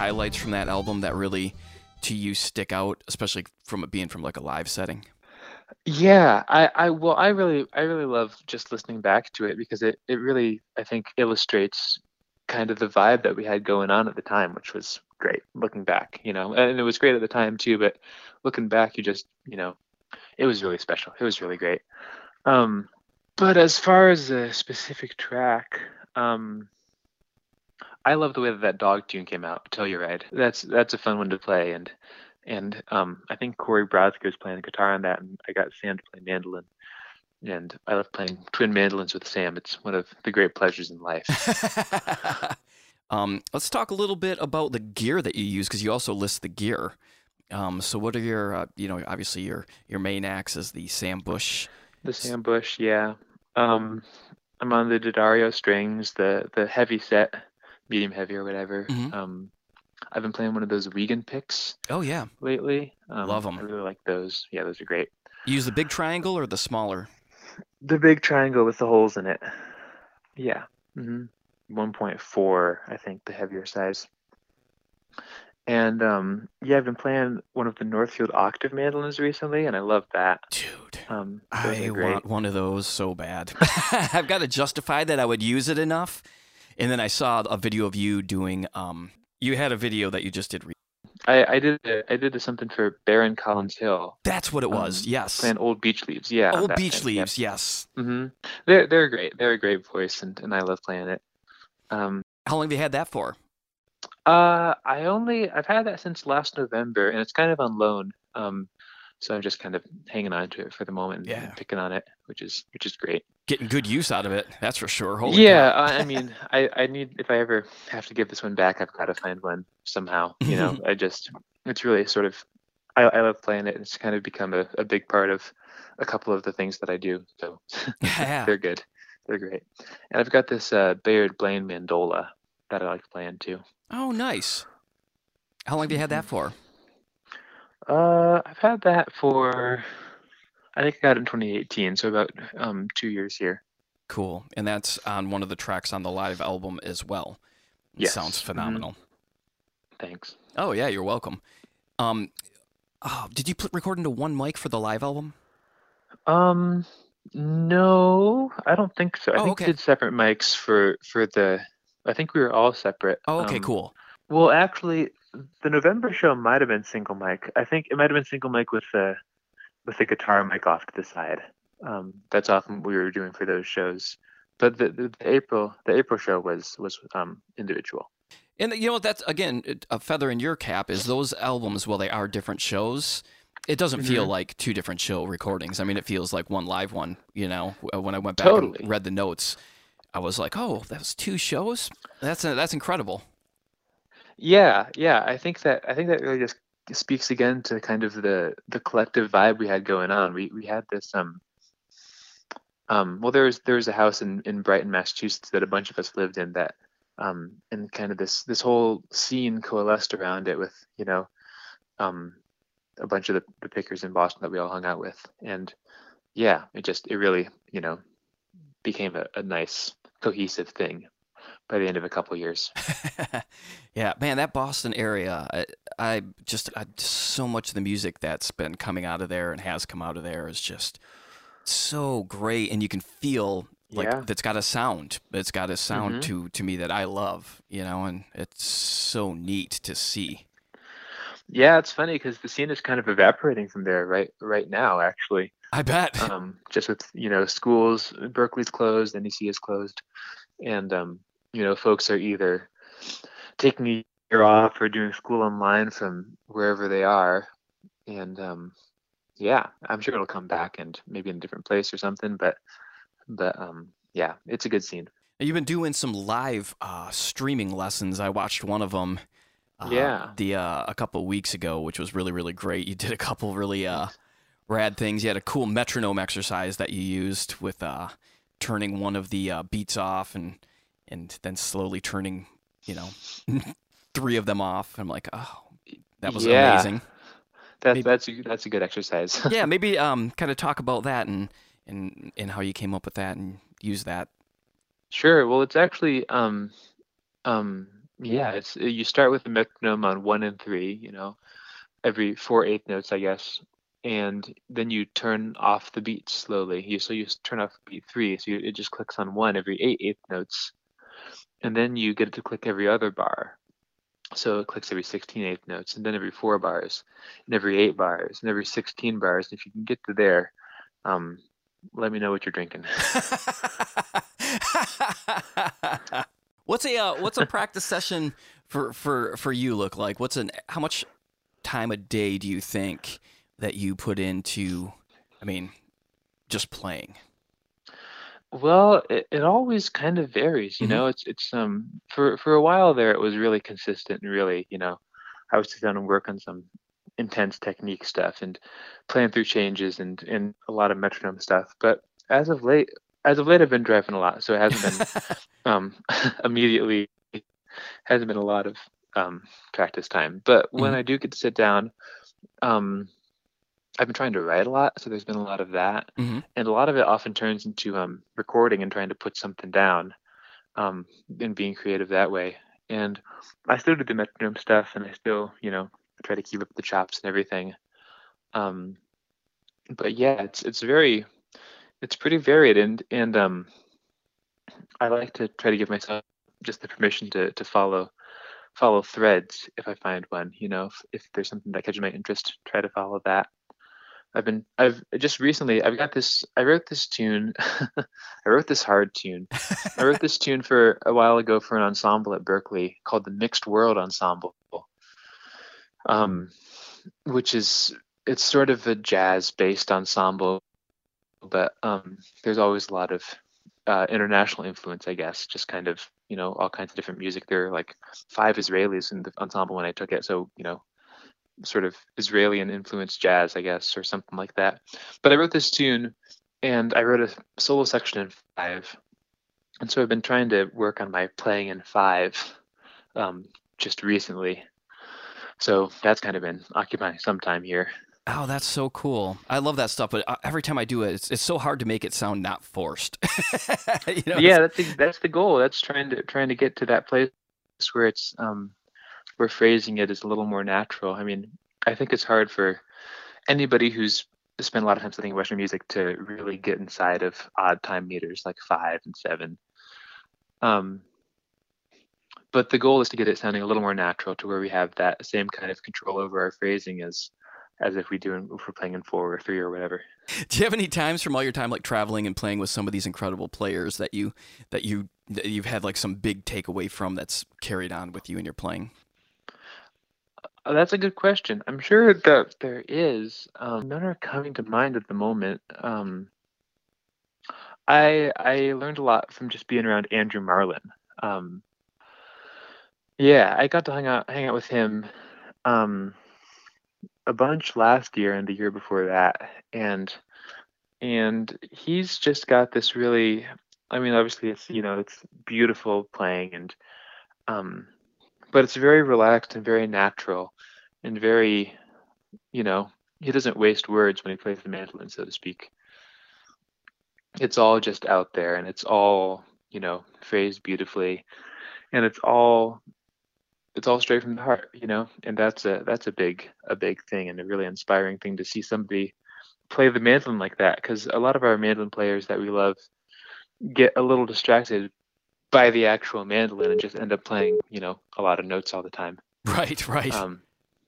Highlights from that album that really to you stick out, especially from it being from like a live setting? Yeah, I, I well, I really, I really love just listening back to it because it, it really, I think, illustrates kind of the vibe that we had going on at the time, which was great. Looking back, you know, and it was great at the time too. But looking back, you just, you know, it was really special. It was really great. Um, but as far as a specific track, um, I love the way that that Dawg tune came out. Telluride. That's that's a fun one to play, and and um, I think Corey Brodsky was playing the guitar on that, and I got Sam to play mandolin. And I love playing twin mandolins with Sam. It's one of the great pleasures in life. um, let's talk a little bit about the gear that you use because you also list the gear. Um, so what are your, uh, you know, obviously your your main axe is the Sam Bush. The Sam Bush, yeah. Um, I'm on the D'Addario strings, the the heavy set, medium heavy or whatever. Mhm. Um, I've been playing one of those Wegen picks Oh yeah, lately. Um, them. I really like those. Yeah, those are great. you use the big triangle or the smaller? The big triangle with the holes in it. Yeah. hmm 1.4, I think, the heavier size. And um, yeah, I've been playing one of the Northfield octave mandolins recently, and I love that. Dude, Um, I want one of those so bad. I've got to justify that I would use it enough. And then I saw a video of you doing. Um, you had a video that you just did. Re- I, I did a, I did something for Baron Collins Hill, That's what it was. Um, yes. playing Old Beach Leaves. Yeah, Old beach thing, yeah. leaves. Yes. hmm They're they're great. They're a great voice, and, and I love playing it. Um, How long have you had that for? uh, I only I've had that since last November, and it's kind of on loan. Um, so I'm just kind of hanging on to it for the moment, and picking on it, which is which is great. Getting good use out of it. That's for sure. Holy yeah. I, I mean, I I need if I ever have to give this one back, I've got to find one somehow. You know, I just it's really sort of I, I love playing it. It's kind of become a, a big part of a couple of the things that I do. So yeah. they're good. They're great. And I've got this uh, Bayard Blaine mandola that I like playing too. Oh, nice. How long have you had that for? Uh, I've had that for, I think I got it in 2018, so about um, two years here. Cool. And that's on one of the tracks on the live album as well. It Yes. sounds Mhm. phenomenal. Thanks. Oh yeah, you're welcome. Um, oh, did you put record into one mic for the live album? Um, no, I don't think so. I Oh, think okay. we did separate mics for for the. I think we were all separate. Oh, okay, Um, cool. Well, actually, the November show might have been single mic. I think it might have been single mic with the with the guitar mic off to the side. Um, that's often what we were doing for those shows. But the, the, the April the April show was was um, individual. And you know what? That's again a feather in your cap. Is those albums? Well, they are different shows. It doesn't feel Mhm. like two different show recordings. I mean, it feels like one live one. You know, Uh, when I went back and read the notes, I was like, "Oh, that was two shows. That's uh, that's incredible." Yeah, yeah. I think that I think that really just speaks again to kind of the the collective vibe we had going on. We we had this um um well there was there was a house in in Brighton, Massachusetts that a bunch of us lived in that um and kind of this this whole scene coalesced around it with you know um a bunch of the, the pickers in Boston that we all hung out with and yeah it just it really you know became a, a nice cohesive thing by the end of a couple of years. yeah, man, that Boston area, I, I just I, so much of the music that's been coming out of there and has come out of there is just so great, and you can feel like Yeah. that's got a sound. It's got a sound Mhm. to to me that I love, you know, and it's so neat to see. Yeah, it's funny because the scene is kind of evaporating from there right right now, actually. I bet. Um, just with you know schools, Berklee's closed, NEC is closed, and um, you know folks are either taking a year off or doing school online from wherever they are, and um, yeah, I'm sure it'll come back and maybe in a different place or something. But but um, yeah, it's a good scene. You've been doing some live uh, streaming lessons. I watched one of them. Uh, Yeah. The uh, a couple weeks ago, which was really really great. You did a couple really uh, rad things. You had a cool metronome exercise that you used with uh, turning one of the uh, beats off and and then slowly turning, you know, three of them off. I'm like, oh, that was Yeah. amazing. That's Maybe- that's a, that's a good exercise. yeah, maybe um, kind of talk about that and and and how you came up with that and use that. Sure. Well, it's actually um, um, yeah, it's you start with the metronome on one and three, you know, every four eighth notes, I guess, and then you turn off the beat slowly. You so you turn off beat three, so you, it just clicks on one every eight eighth notes, and then you get it to click every other bar. So it clicks every 16 eighth notes, and then every four bars, and every eight bars, and every 16 bars. And if you can get to there, um, let me know what you're drinking. what's a uh, what's a practice session for for for you look like? What's an how much time a day do you think that you put into? I mean, just playing. Well, it, it always kind of varies, you Mhm. know. It's it's um for for a while there it was really consistent and really, you know, I would sit down and work on some intense technique stuff and plan through changes and and a lot of metronome stuff. But as of late, as of late, I've been driving a lot, so it hasn't been um immediately hasn't been a lot of um practice time. But when Mhm. I do get to sit down, um I've been trying to write a lot, so there's been a lot of that Mhm. and a lot of it often turns into um, recording and trying to put something down um, and being creative that way. And I still do the metronome stuff, and I still, you know, try to keep up the chops and everything. Um, but yeah, it's it's very, it's pretty varied, and and um, I like to try to give myself just the permission to to follow follow threads if I find one. You know, if, if there's something that catches my interest, try to follow that. I've been I've just recently I've got this I wrote this tune I wrote this hard tune. I wrote this tune for a while ago for an ensemble at Berklee called the Mixed World Ensemble. Um which is it's sort of a jazz based ensemble but um there's always a lot of uh, international influence I guess just kind of you know all kinds of different music there are like five Israelis in the ensemble when I took it so you know sort of Israeli and influenced jazz, I guess, or something like that. But I wrote this tune and I wrote a solo section in five. And so I've been trying to work on my playing in five um, just recently. So that's kind of been occupying some time here. Oh, that's so cool. I love that stuff, but uh, every time I do it, it's, it's so hard to make it sound not forced. you know, yeah, that's the, that's the goal. That's trying to trying to get to that place where it's um, where phrasing it is a little more natural. I mean, I think it's hard for anybody who's spent a lot of time studying Western music to really get inside of odd time meters like five and seven. Um, but the goal is to get it sounding a little more natural to where we have that same kind of control over our phrasing as as if we do in, if we're playing in four or three or whatever. Do you have any times from all your time like traveling and playing with some of these incredible players that you that you that you've had like some big takeaway from that's carried on with you in your playing? Oh, that's a good question. I'm sure that there is. Um, none are coming to mind at the moment. Um, I I learned a lot from just being around Andrew Marlin. Um, yeah, I got to hang out hang out with him um, a bunch last year and the year before that, and and he's just got this really. I mean, obviously, it's you know it's beautiful playing and um, but it's very relaxed and very natural and very you know he doesn't waste words when he plays the mandolin so to speak. It's all just out there and it's all you know phrased beautifully and it's all it's all straight from the heart you know and that's a that's a big a big thing and a really inspiring thing to see somebody play the mandolin like that because a lot of our mandolin players that we love get a little distracted by the actual mandolin and just end up playing, you know, a lot of notes all the time. Right, right. Um,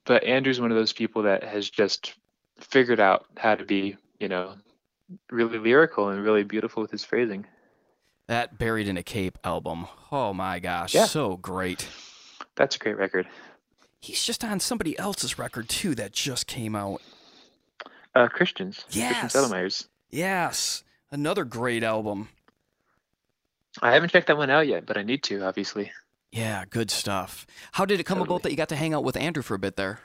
but Andrew's one of those people that has just figured out how to be, you know, really lyrical and really beautiful with his phrasing. that Buried in a Cape album. Oh my gosh, Yeah. so great. That's a great record. He's just on somebody else's record too that just came out. Uh, Christians. Yes. Christian. Yes, another great album. I haven't checked that one out yet, but I need to, obviously. Yeah, good stuff. How did it come Totally. about that you got to hang out with Andrew for a bit there?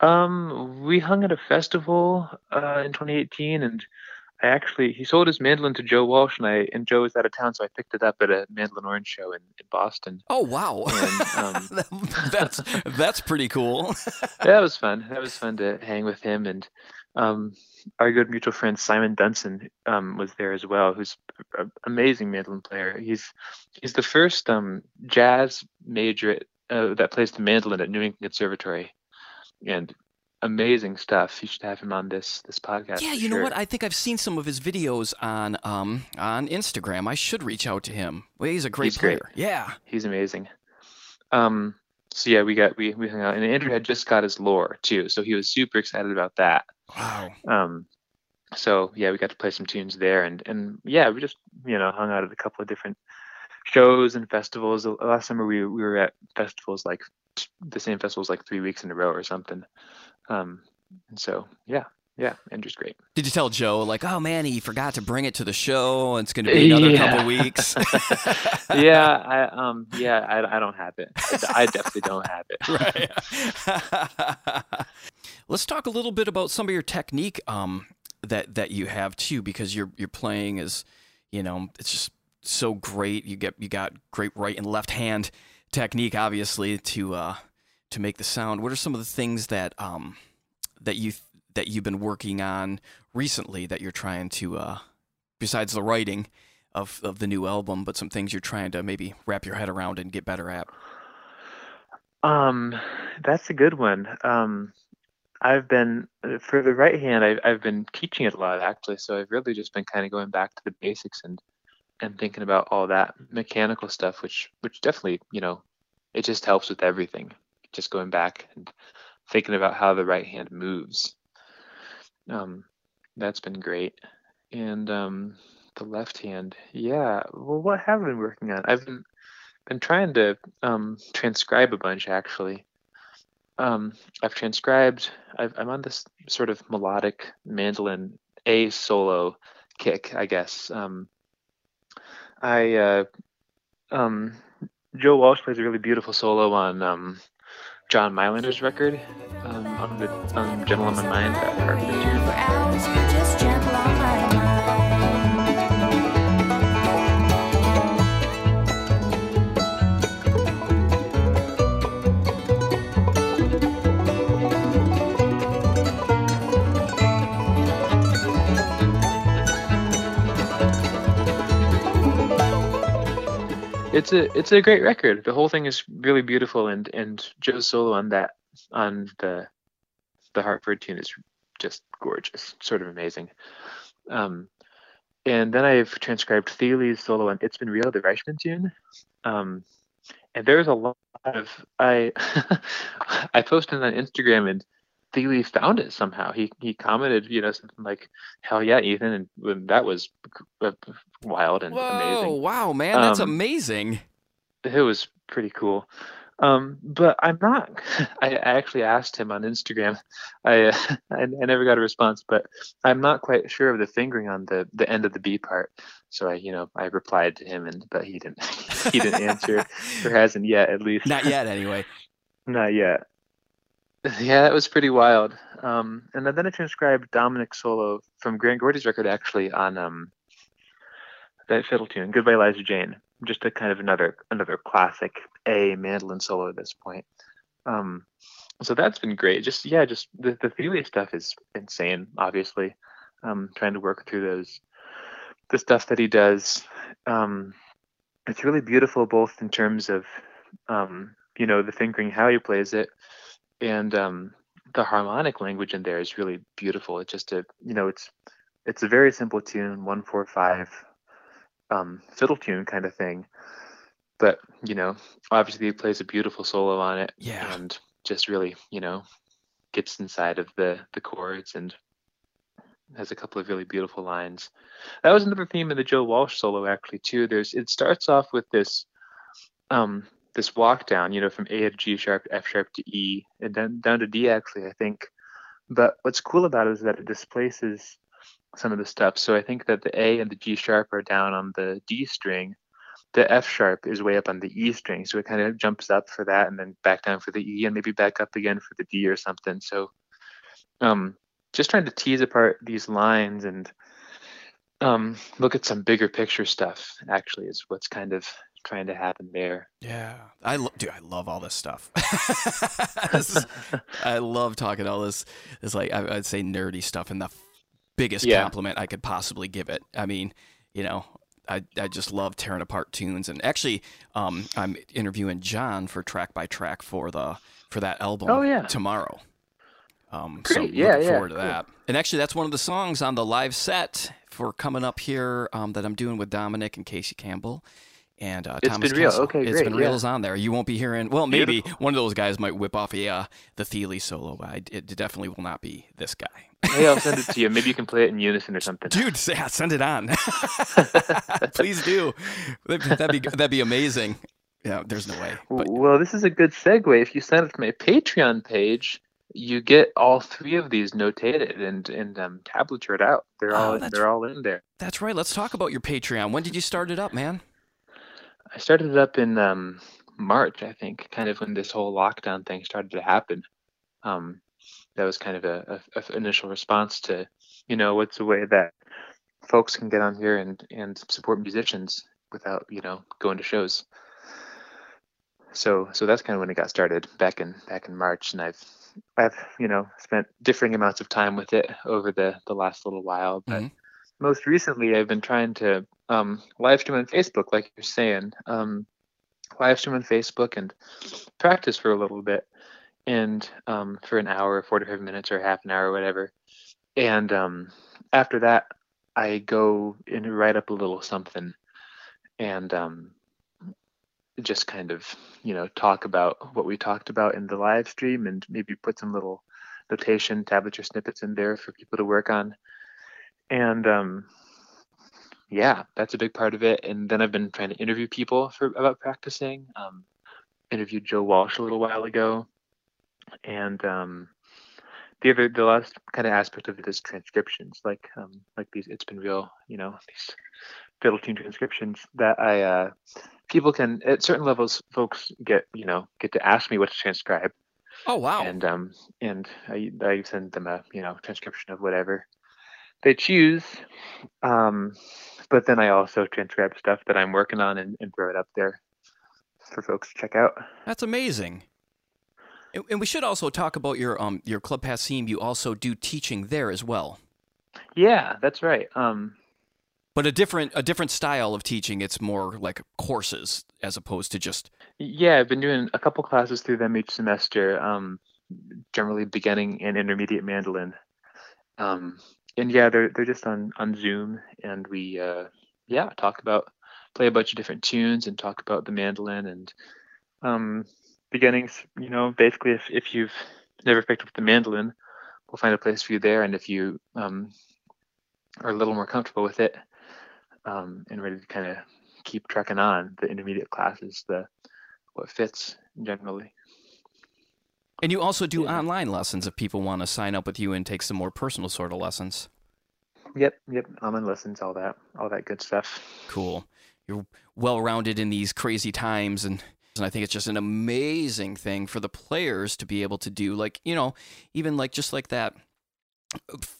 Um, we hung at a festival uh, in 2018, and I actually he sold his mandolin to Joe Walsh, and I and Joe was out of town, so I picked it up at a Mandolin Orange show in, in Boston. Oh wow, And, um, that's that's pretty cool. that was fun. That was fun to hang with him, and Um, our good mutual friend Simon Dunson um, was there as well, who's an amazing mandolin player. He's he's the first um, jazz major uh, that plays the mandolin at New England Conservatory, and amazing stuff. You should have him on this this podcast. Yeah, you sure. know what? I think I've seen some of his videos on um on Instagram. I should reach out to him. Well, he's a great He's great. player. Yeah. He's amazing. Um, so yeah, we got we we hung out, and Andrew had just got his Loar too, so he was super excited about that. Wow. Um, so yeah, we got to play some tunes there, and and yeah, we just you know hung out at a couple of different shows and festivals. Last summer we we were at festivals like the same festivals like three weeks in a row or something. Um, and so yeah, yeah, Andrew's great. Did you tell Joe like, oh man, he forgot to bring it to the show, and it's going to be another Yeah. couple weeks? yeah, I um yeah, I, I don't have it. I definitely don't have it. right. Let's talk a little bit about some of your technique um, that that you have too, because you're you're playing is, you know, it's just so great. You get you got great right and left hand technique, obviously, to uh, to make the sound. What are some of the things that um, that you that you've been working on recently that you're trying to, uh, besides the writing of of the new album, but some things you're trying to maybe wrap your head around and get better at? Um, that's a good one. Um, I've been for the right hand. I've I've been teaching it a lot actually. So I've really just been kind of going back to the basics and and thinking about all that mechanical stuff, which which definitely you know it just helps with everything. Just going back and thinking about how the right hand moves. Um, that's been great. And um, the left hand, yeah. Well, what have I been working on? I've been been trying to um, transcribe a bunch actually. Um, I've transcribed. I've, I'm on this sort of melodic mandolin A solo kick, I guess. Um, I uh, um, Joe Walsh plays a really beautiful solo on um, John Mailander's record um, on the on Gentle on My Mind, that Hartford It's a it's a great record. The whole thing is really beautiful, and and Joe's solo on that on the the Hartford tune is just gorgeous, sort of amazing. Um, and then I've transcribed Thile's solo on "It's Been Real," the Reischman tune. Um, and there's a lot of I I posted on Instagram and Thile found it somehow. He he commented, you know, something like "Hell yeah, Ethan," and that was uh, wild and Whoa! amazing Wow, man, that's Um, amazing. it was pretty cool. Um, but I'm not. I, I actually asked him on Instagram. I, uh, I I never got a response, but I'm not quite sure of the fingering on the the end of the B part. So I, you know, I replied to him, and but he didn't. he didn't answer, or hasn't yet, at least. Not yet, anyway. Not yet. Yeah, that was pretty wild. Um, and then, I transcribed Dominic solo from Grant Gordy's record actually on um, that fiddle tune, "Goodbye, Liza Jane." Just a kind of another another classic A mandolin solo at this point. Um, so that's been great. Just yeah, just the the Thile stuff is insane. Obviously, um, trying to work through those the stuff that he does. Um, it's really beautiful, both in terms of um, you know the fingering, how he plays it, and um, the harmonic language in there is really beautiful. It's just a you know it's it's a very simple tune, one four five um, fiddle tune kind of thing, but you know obviously he plays a beautiful solo on it, Yeah. and just really you know gets inside of the the chords and has a couple of really beautiful lines. That was another theme in the Joe Walsh solo actually too. There's it starts off with this um this walk down, you know, from A to G sharp, F sharp to E, and then down to D actually, I think. But what's cool about it is that it displaces some of the stuff. So I think that the A and the G sharp are down on the D string. The F sharp is way up on the E string. So it kind of jumps up for that and then back down for the E and maybe back up again for the D or something. So um just trying to tease apart these lines and um, look at some bigger picture stuff actually is what's kind of trying to happen there. Yeah, I lo- dude, I love all this stuff. This is- I love talking all this. It's like I, I'd say nerdy stuff, and the f- biggest Yeah. compliment I could possibly give it. I mean, you know, I I just love tearing apart tunes, and actually, um, I'm interviewing John for track by track for the for that album. Oh, yeah. tomorrow. Um, so Great. Yeah, looking yeah, forward to cool. that. And actually, that's one of the songs on the live set for coming up here um, that I'm doing with Dominic and Casey Campbell. And uh, It's Thomas Been Real. Cassell. Okay, It's great, been real yeah. is on there. You won't be hearing. Well, maybe Beautiful. one of those guys might whip off a uh, the Thile solo. But I, it definitely will not be this guy. Hey, I'll send it to you. Maybe you can play it in unison or something. Dude, yeah, send it on. Please do. That'd that'd be that'd be amazing. Yeah, there's no way. But Well, this is a good segue. If you sign up to my Patreon page, you get all three of these notated and and um, tablatured out. They're Oh, all they're all in there. that's right. Let's talk about your Patreon. When did you start it up, man? I started it up in um, March, I think, kind of when this whole lockdown thing started to happen. Um, that was kind of a, a, a initial response to, you know, what's a way that folks can get on here and and support musicians without, you know, going to shows. So so that's kind of when it got started back in back in March, and I've I've you know spent differing amounts of time with it over the the last little while, but Mhm. most recently I've been trying to um, live stream on Facebook, like you're saying, um, live stream on Facebook and practice for a little bit, and um, for an hour, 45 minutes, or half an hour, or whatever. And um, after that, I go and write up a little something, and um, just kind of you know talk about what we talked about in the live stream, and maybe put some little notation, tablature snippets in there for people to work on. And um, yeah, that's a big part of it. And then I've been trying to interview people for about practicing. Um, interviewed Joe Walsh a little while ago, and um, the other, the last kind of aspect of it is transcriptions, like um, like these. It's been real, you know, these fiddle tune transcriptions that I uh, people can at certain levels, folks get you know get to ask me what to transcribe, Oh wow. and um and I, I send them a you know transcription of whatever they choose um but then I also transcribe stuff that I'm working on and, and throw it up there for folks to check out That's amazing. And, and we should also talk about your um your Club Passim. You also do teaching there as well, yeah that's right um but a different a different style of teaching. It's more like courses as opposed to just yeah I've been doing a couple classes through them each semester um generally beginning and intermediate mandolin um and yeah they're they're just on on Zoom and we uh yeah talk about play a bunch of different tunes and talk about the mandolin and um, beginnings. You know, basically, if, if you've never picked up the mandolin, we'll find a place for you there. And if you um, are a little more comfortable with it um, and ready to kind of keep trekking on, the intermediate classes, the what fits generally. And you also do Yeah. online lessons if people want to sign up with you and take some more personal sort of lessons. Yep, yep. Online lessons, all that, all that good stuff. Cool. You're well rounded in these crazy times and and I think it's just an amazing thing for the players to be able to do like, you know, even like just like that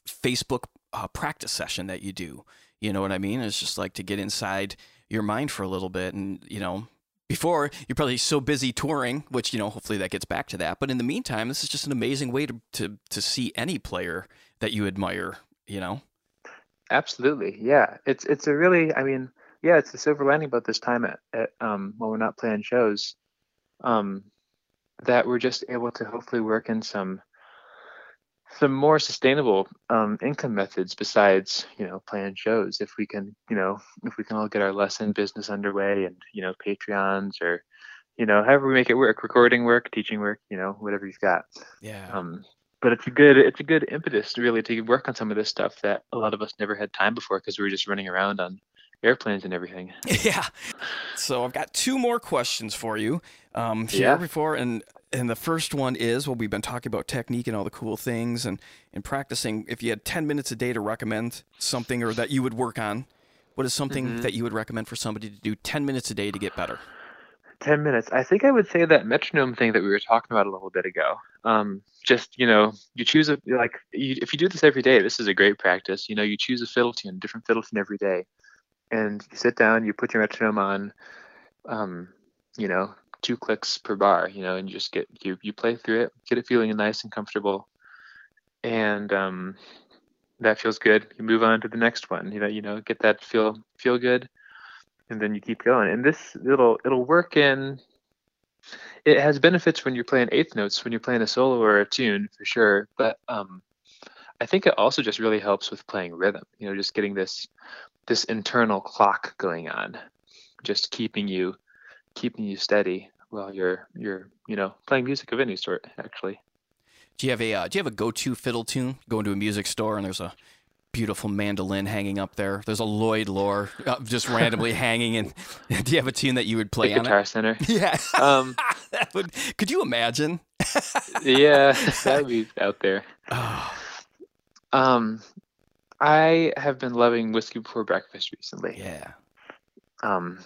Facebook uh, practice session that you do. You know what I mean? It's just like to get inside your mind for a little bit and, you know, before you're probably so busy touring, which, you know, hopefully that gets back to that. But in the meantime, this is just an amazing way to to to see any player that you admire, you know. Absolutely, yeah. It's it's a really, I mean, yeah, it's the silver lining about this time at, at um, when we're not playing shows, um, that we're just able to hopefully work in some some more sustainable um, income methods besides you know playing shows. If we can, you know, if we can all get our lesson business underway and you know Patreons or you know however we make it work, recording work, teaching work, you know, whatever you've got. Yeah. Um, but it's a good it's a good impetus to really to work on some of this stuff that a lot of us never had time before because we were just running around on airplanes and everything. Yeah. So I've got two more questions for you um, here Yeah. before, and and the first one is well, we've been talking about technique and all the cool things and and practicing. If you had ten minutes a day to recommend something or that you would work on, what is something Mm-hmm. that you would recommend for somebody to do ten minutes a day to get better? Ten minutes. I think I would say that metronome thing that we were talking about a little bit ago. Um, just you know, you choose a like you, if you do this every day, this is a great practice. You know, you choose a fiddle tune, different fiddle tune every day, and you sit down, you put your metronome on, um, you know, two clicks per bar, you know, and you just get you you play through it, get it feeling nice and comfortable, and um, that feels good. You move on to the next one, you know, you know, get that feel feel good, and then you keep going. And this it'll it'll work in. It has benefits when you're playing eighth notes, when you're playing a solo or a tune for sure, but um, I think it also just really helps with playing rhythm. You know, just getting this this internal clock going on, just keeping you keeping you steady while you're you're you know playing music of any sort. Actually, Do you have a uh, Do you have a go to fiddle tune? Go into a music store and there's a beautiful mandolin hanging up there. There's a Lloyd Loar uh, just randomly hanging. And do you have a tune that you would play the on Guitar it? Center. Yeah, Um, that would. Could you imagine? yeah, that would be out there. Oh, Um, I have been loving whiskey before breakfast recently. yeah. um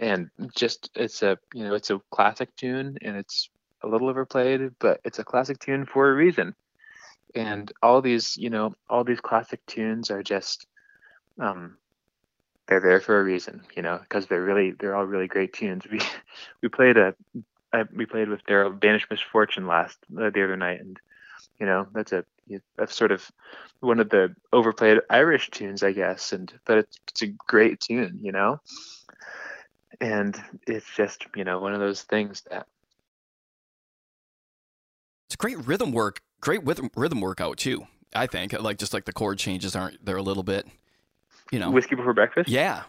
and just it's a you know it's a classic tune and it's a little overplayed but it's a classic tune for a reason and all these you know all these classic tunes are just um they're there for a reason you know because they're really they're all really great tunes we we played a I, we played with Darol Danish Misfortune last uh, the other night and you know that's a that's sort of one of the overplayed Irish tunes, I guess, and but it's it's a great tune, you know. And it's just you know one of those things that It's great rhythm work. Great rhythm rhythm workout too. I think like just like the chord changes aren't they're a little bit, you know. whiskey before breakfast. yeah,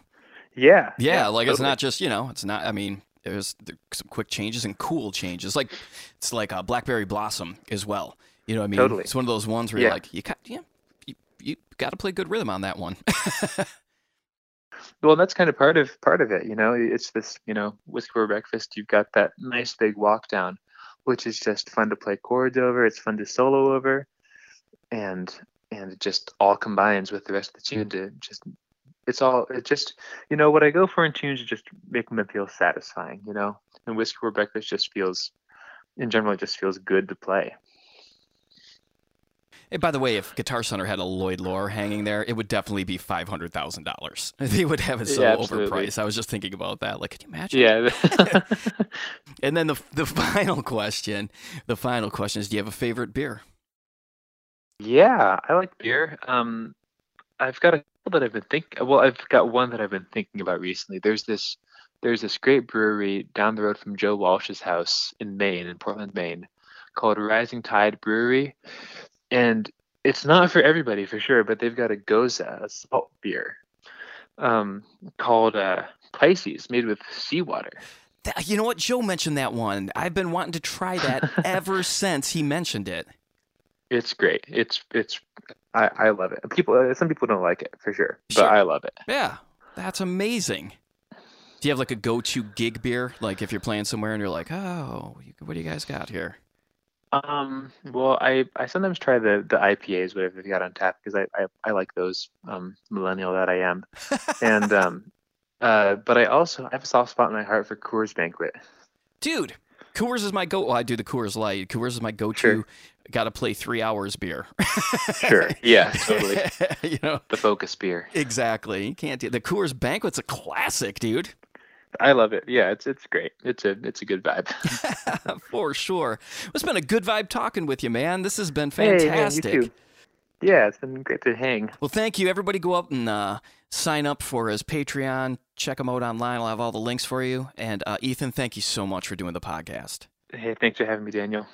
yeah, yeah. like it's not just you know it's not. I mean, there's some quick changes and cool changes. Like it's like a blackberry blossom as well. You know what I mean? Totally. It's one of those ones where Yeah. you're like you got yeah, you, you got to play good rhythm on that one. Well, that's kind of part of part of it, you know. It's this, you know, whiskey for breakfast. You've got that nice big walk down, which is just fun to play chords over. It's fun to solo over, and and it just all combines with the rest of the tune to just. It's all. It just, you know, what I go for in tunes is just making them feel satisfying, you know. And whiskey for breakfast just feels, in general, it just feels good to play. Hey, by the way, if Guitar Center had a Lloyd Loar hanging there, it would definitely be five hundred thousand dollars. They would have it so Yeah, overpriced. I was just thinking about that. Like, can you imagine? Yeah. And then the the final question, the final question is, do you have a favorite beer? Yeah, I like beer. Um, I've got a couple that I've been thinking. Well, I've got one that I've been thinking about recently. There's this, there's this great brewery down the road from Joe Walsh's house in Maine, in Portland, Maine, called Rising Tide Brewery, and it's not for everybody for sure, but they've got a gose, a salt beer, um, called uh, Pisces, made with seawater. That, you know what? Joe mentioned that one. I've been wanting to try that ever since he mentioned it. It's great. It's it's I, I love it. People, uh, some people don't like it for sure, but Sure. I love it. Yeah, that's amazing. Do you have like a go-to gig beer? Like if you're playing somewhere and you're like, oh, what do you guys got here? Um, well, I, I sometimes try the, the IPAs, whatever they've got on tap, because I, I, I like those, um, millennial that I am. And, um, uh, but I also I have a soft spot in my heart for Coors Banquet. Dude, Coors is my go. Well, I do the Coors Light. Coors is my go-to. Sure. Got to play three hours beer. Sure. Yeah, totally. you know The focus beer. exactly. You can't do the Coors Banquet's a classic, dude. I love it. Yeah, it's it's great. It's a it's a good vibe. For sure. It's been a good vibe talking with you, man. This has been fantastic. Hey, man, you fantastic. too. Yeah, it's been great to hang. Well, thank you. Everybody go up and uh, sign up for his Patreon. Check him out online. I'll have all the links for you. And uh, Ethan, thank you so much for doing the podcast. Hey, thanks for having me, Daniel.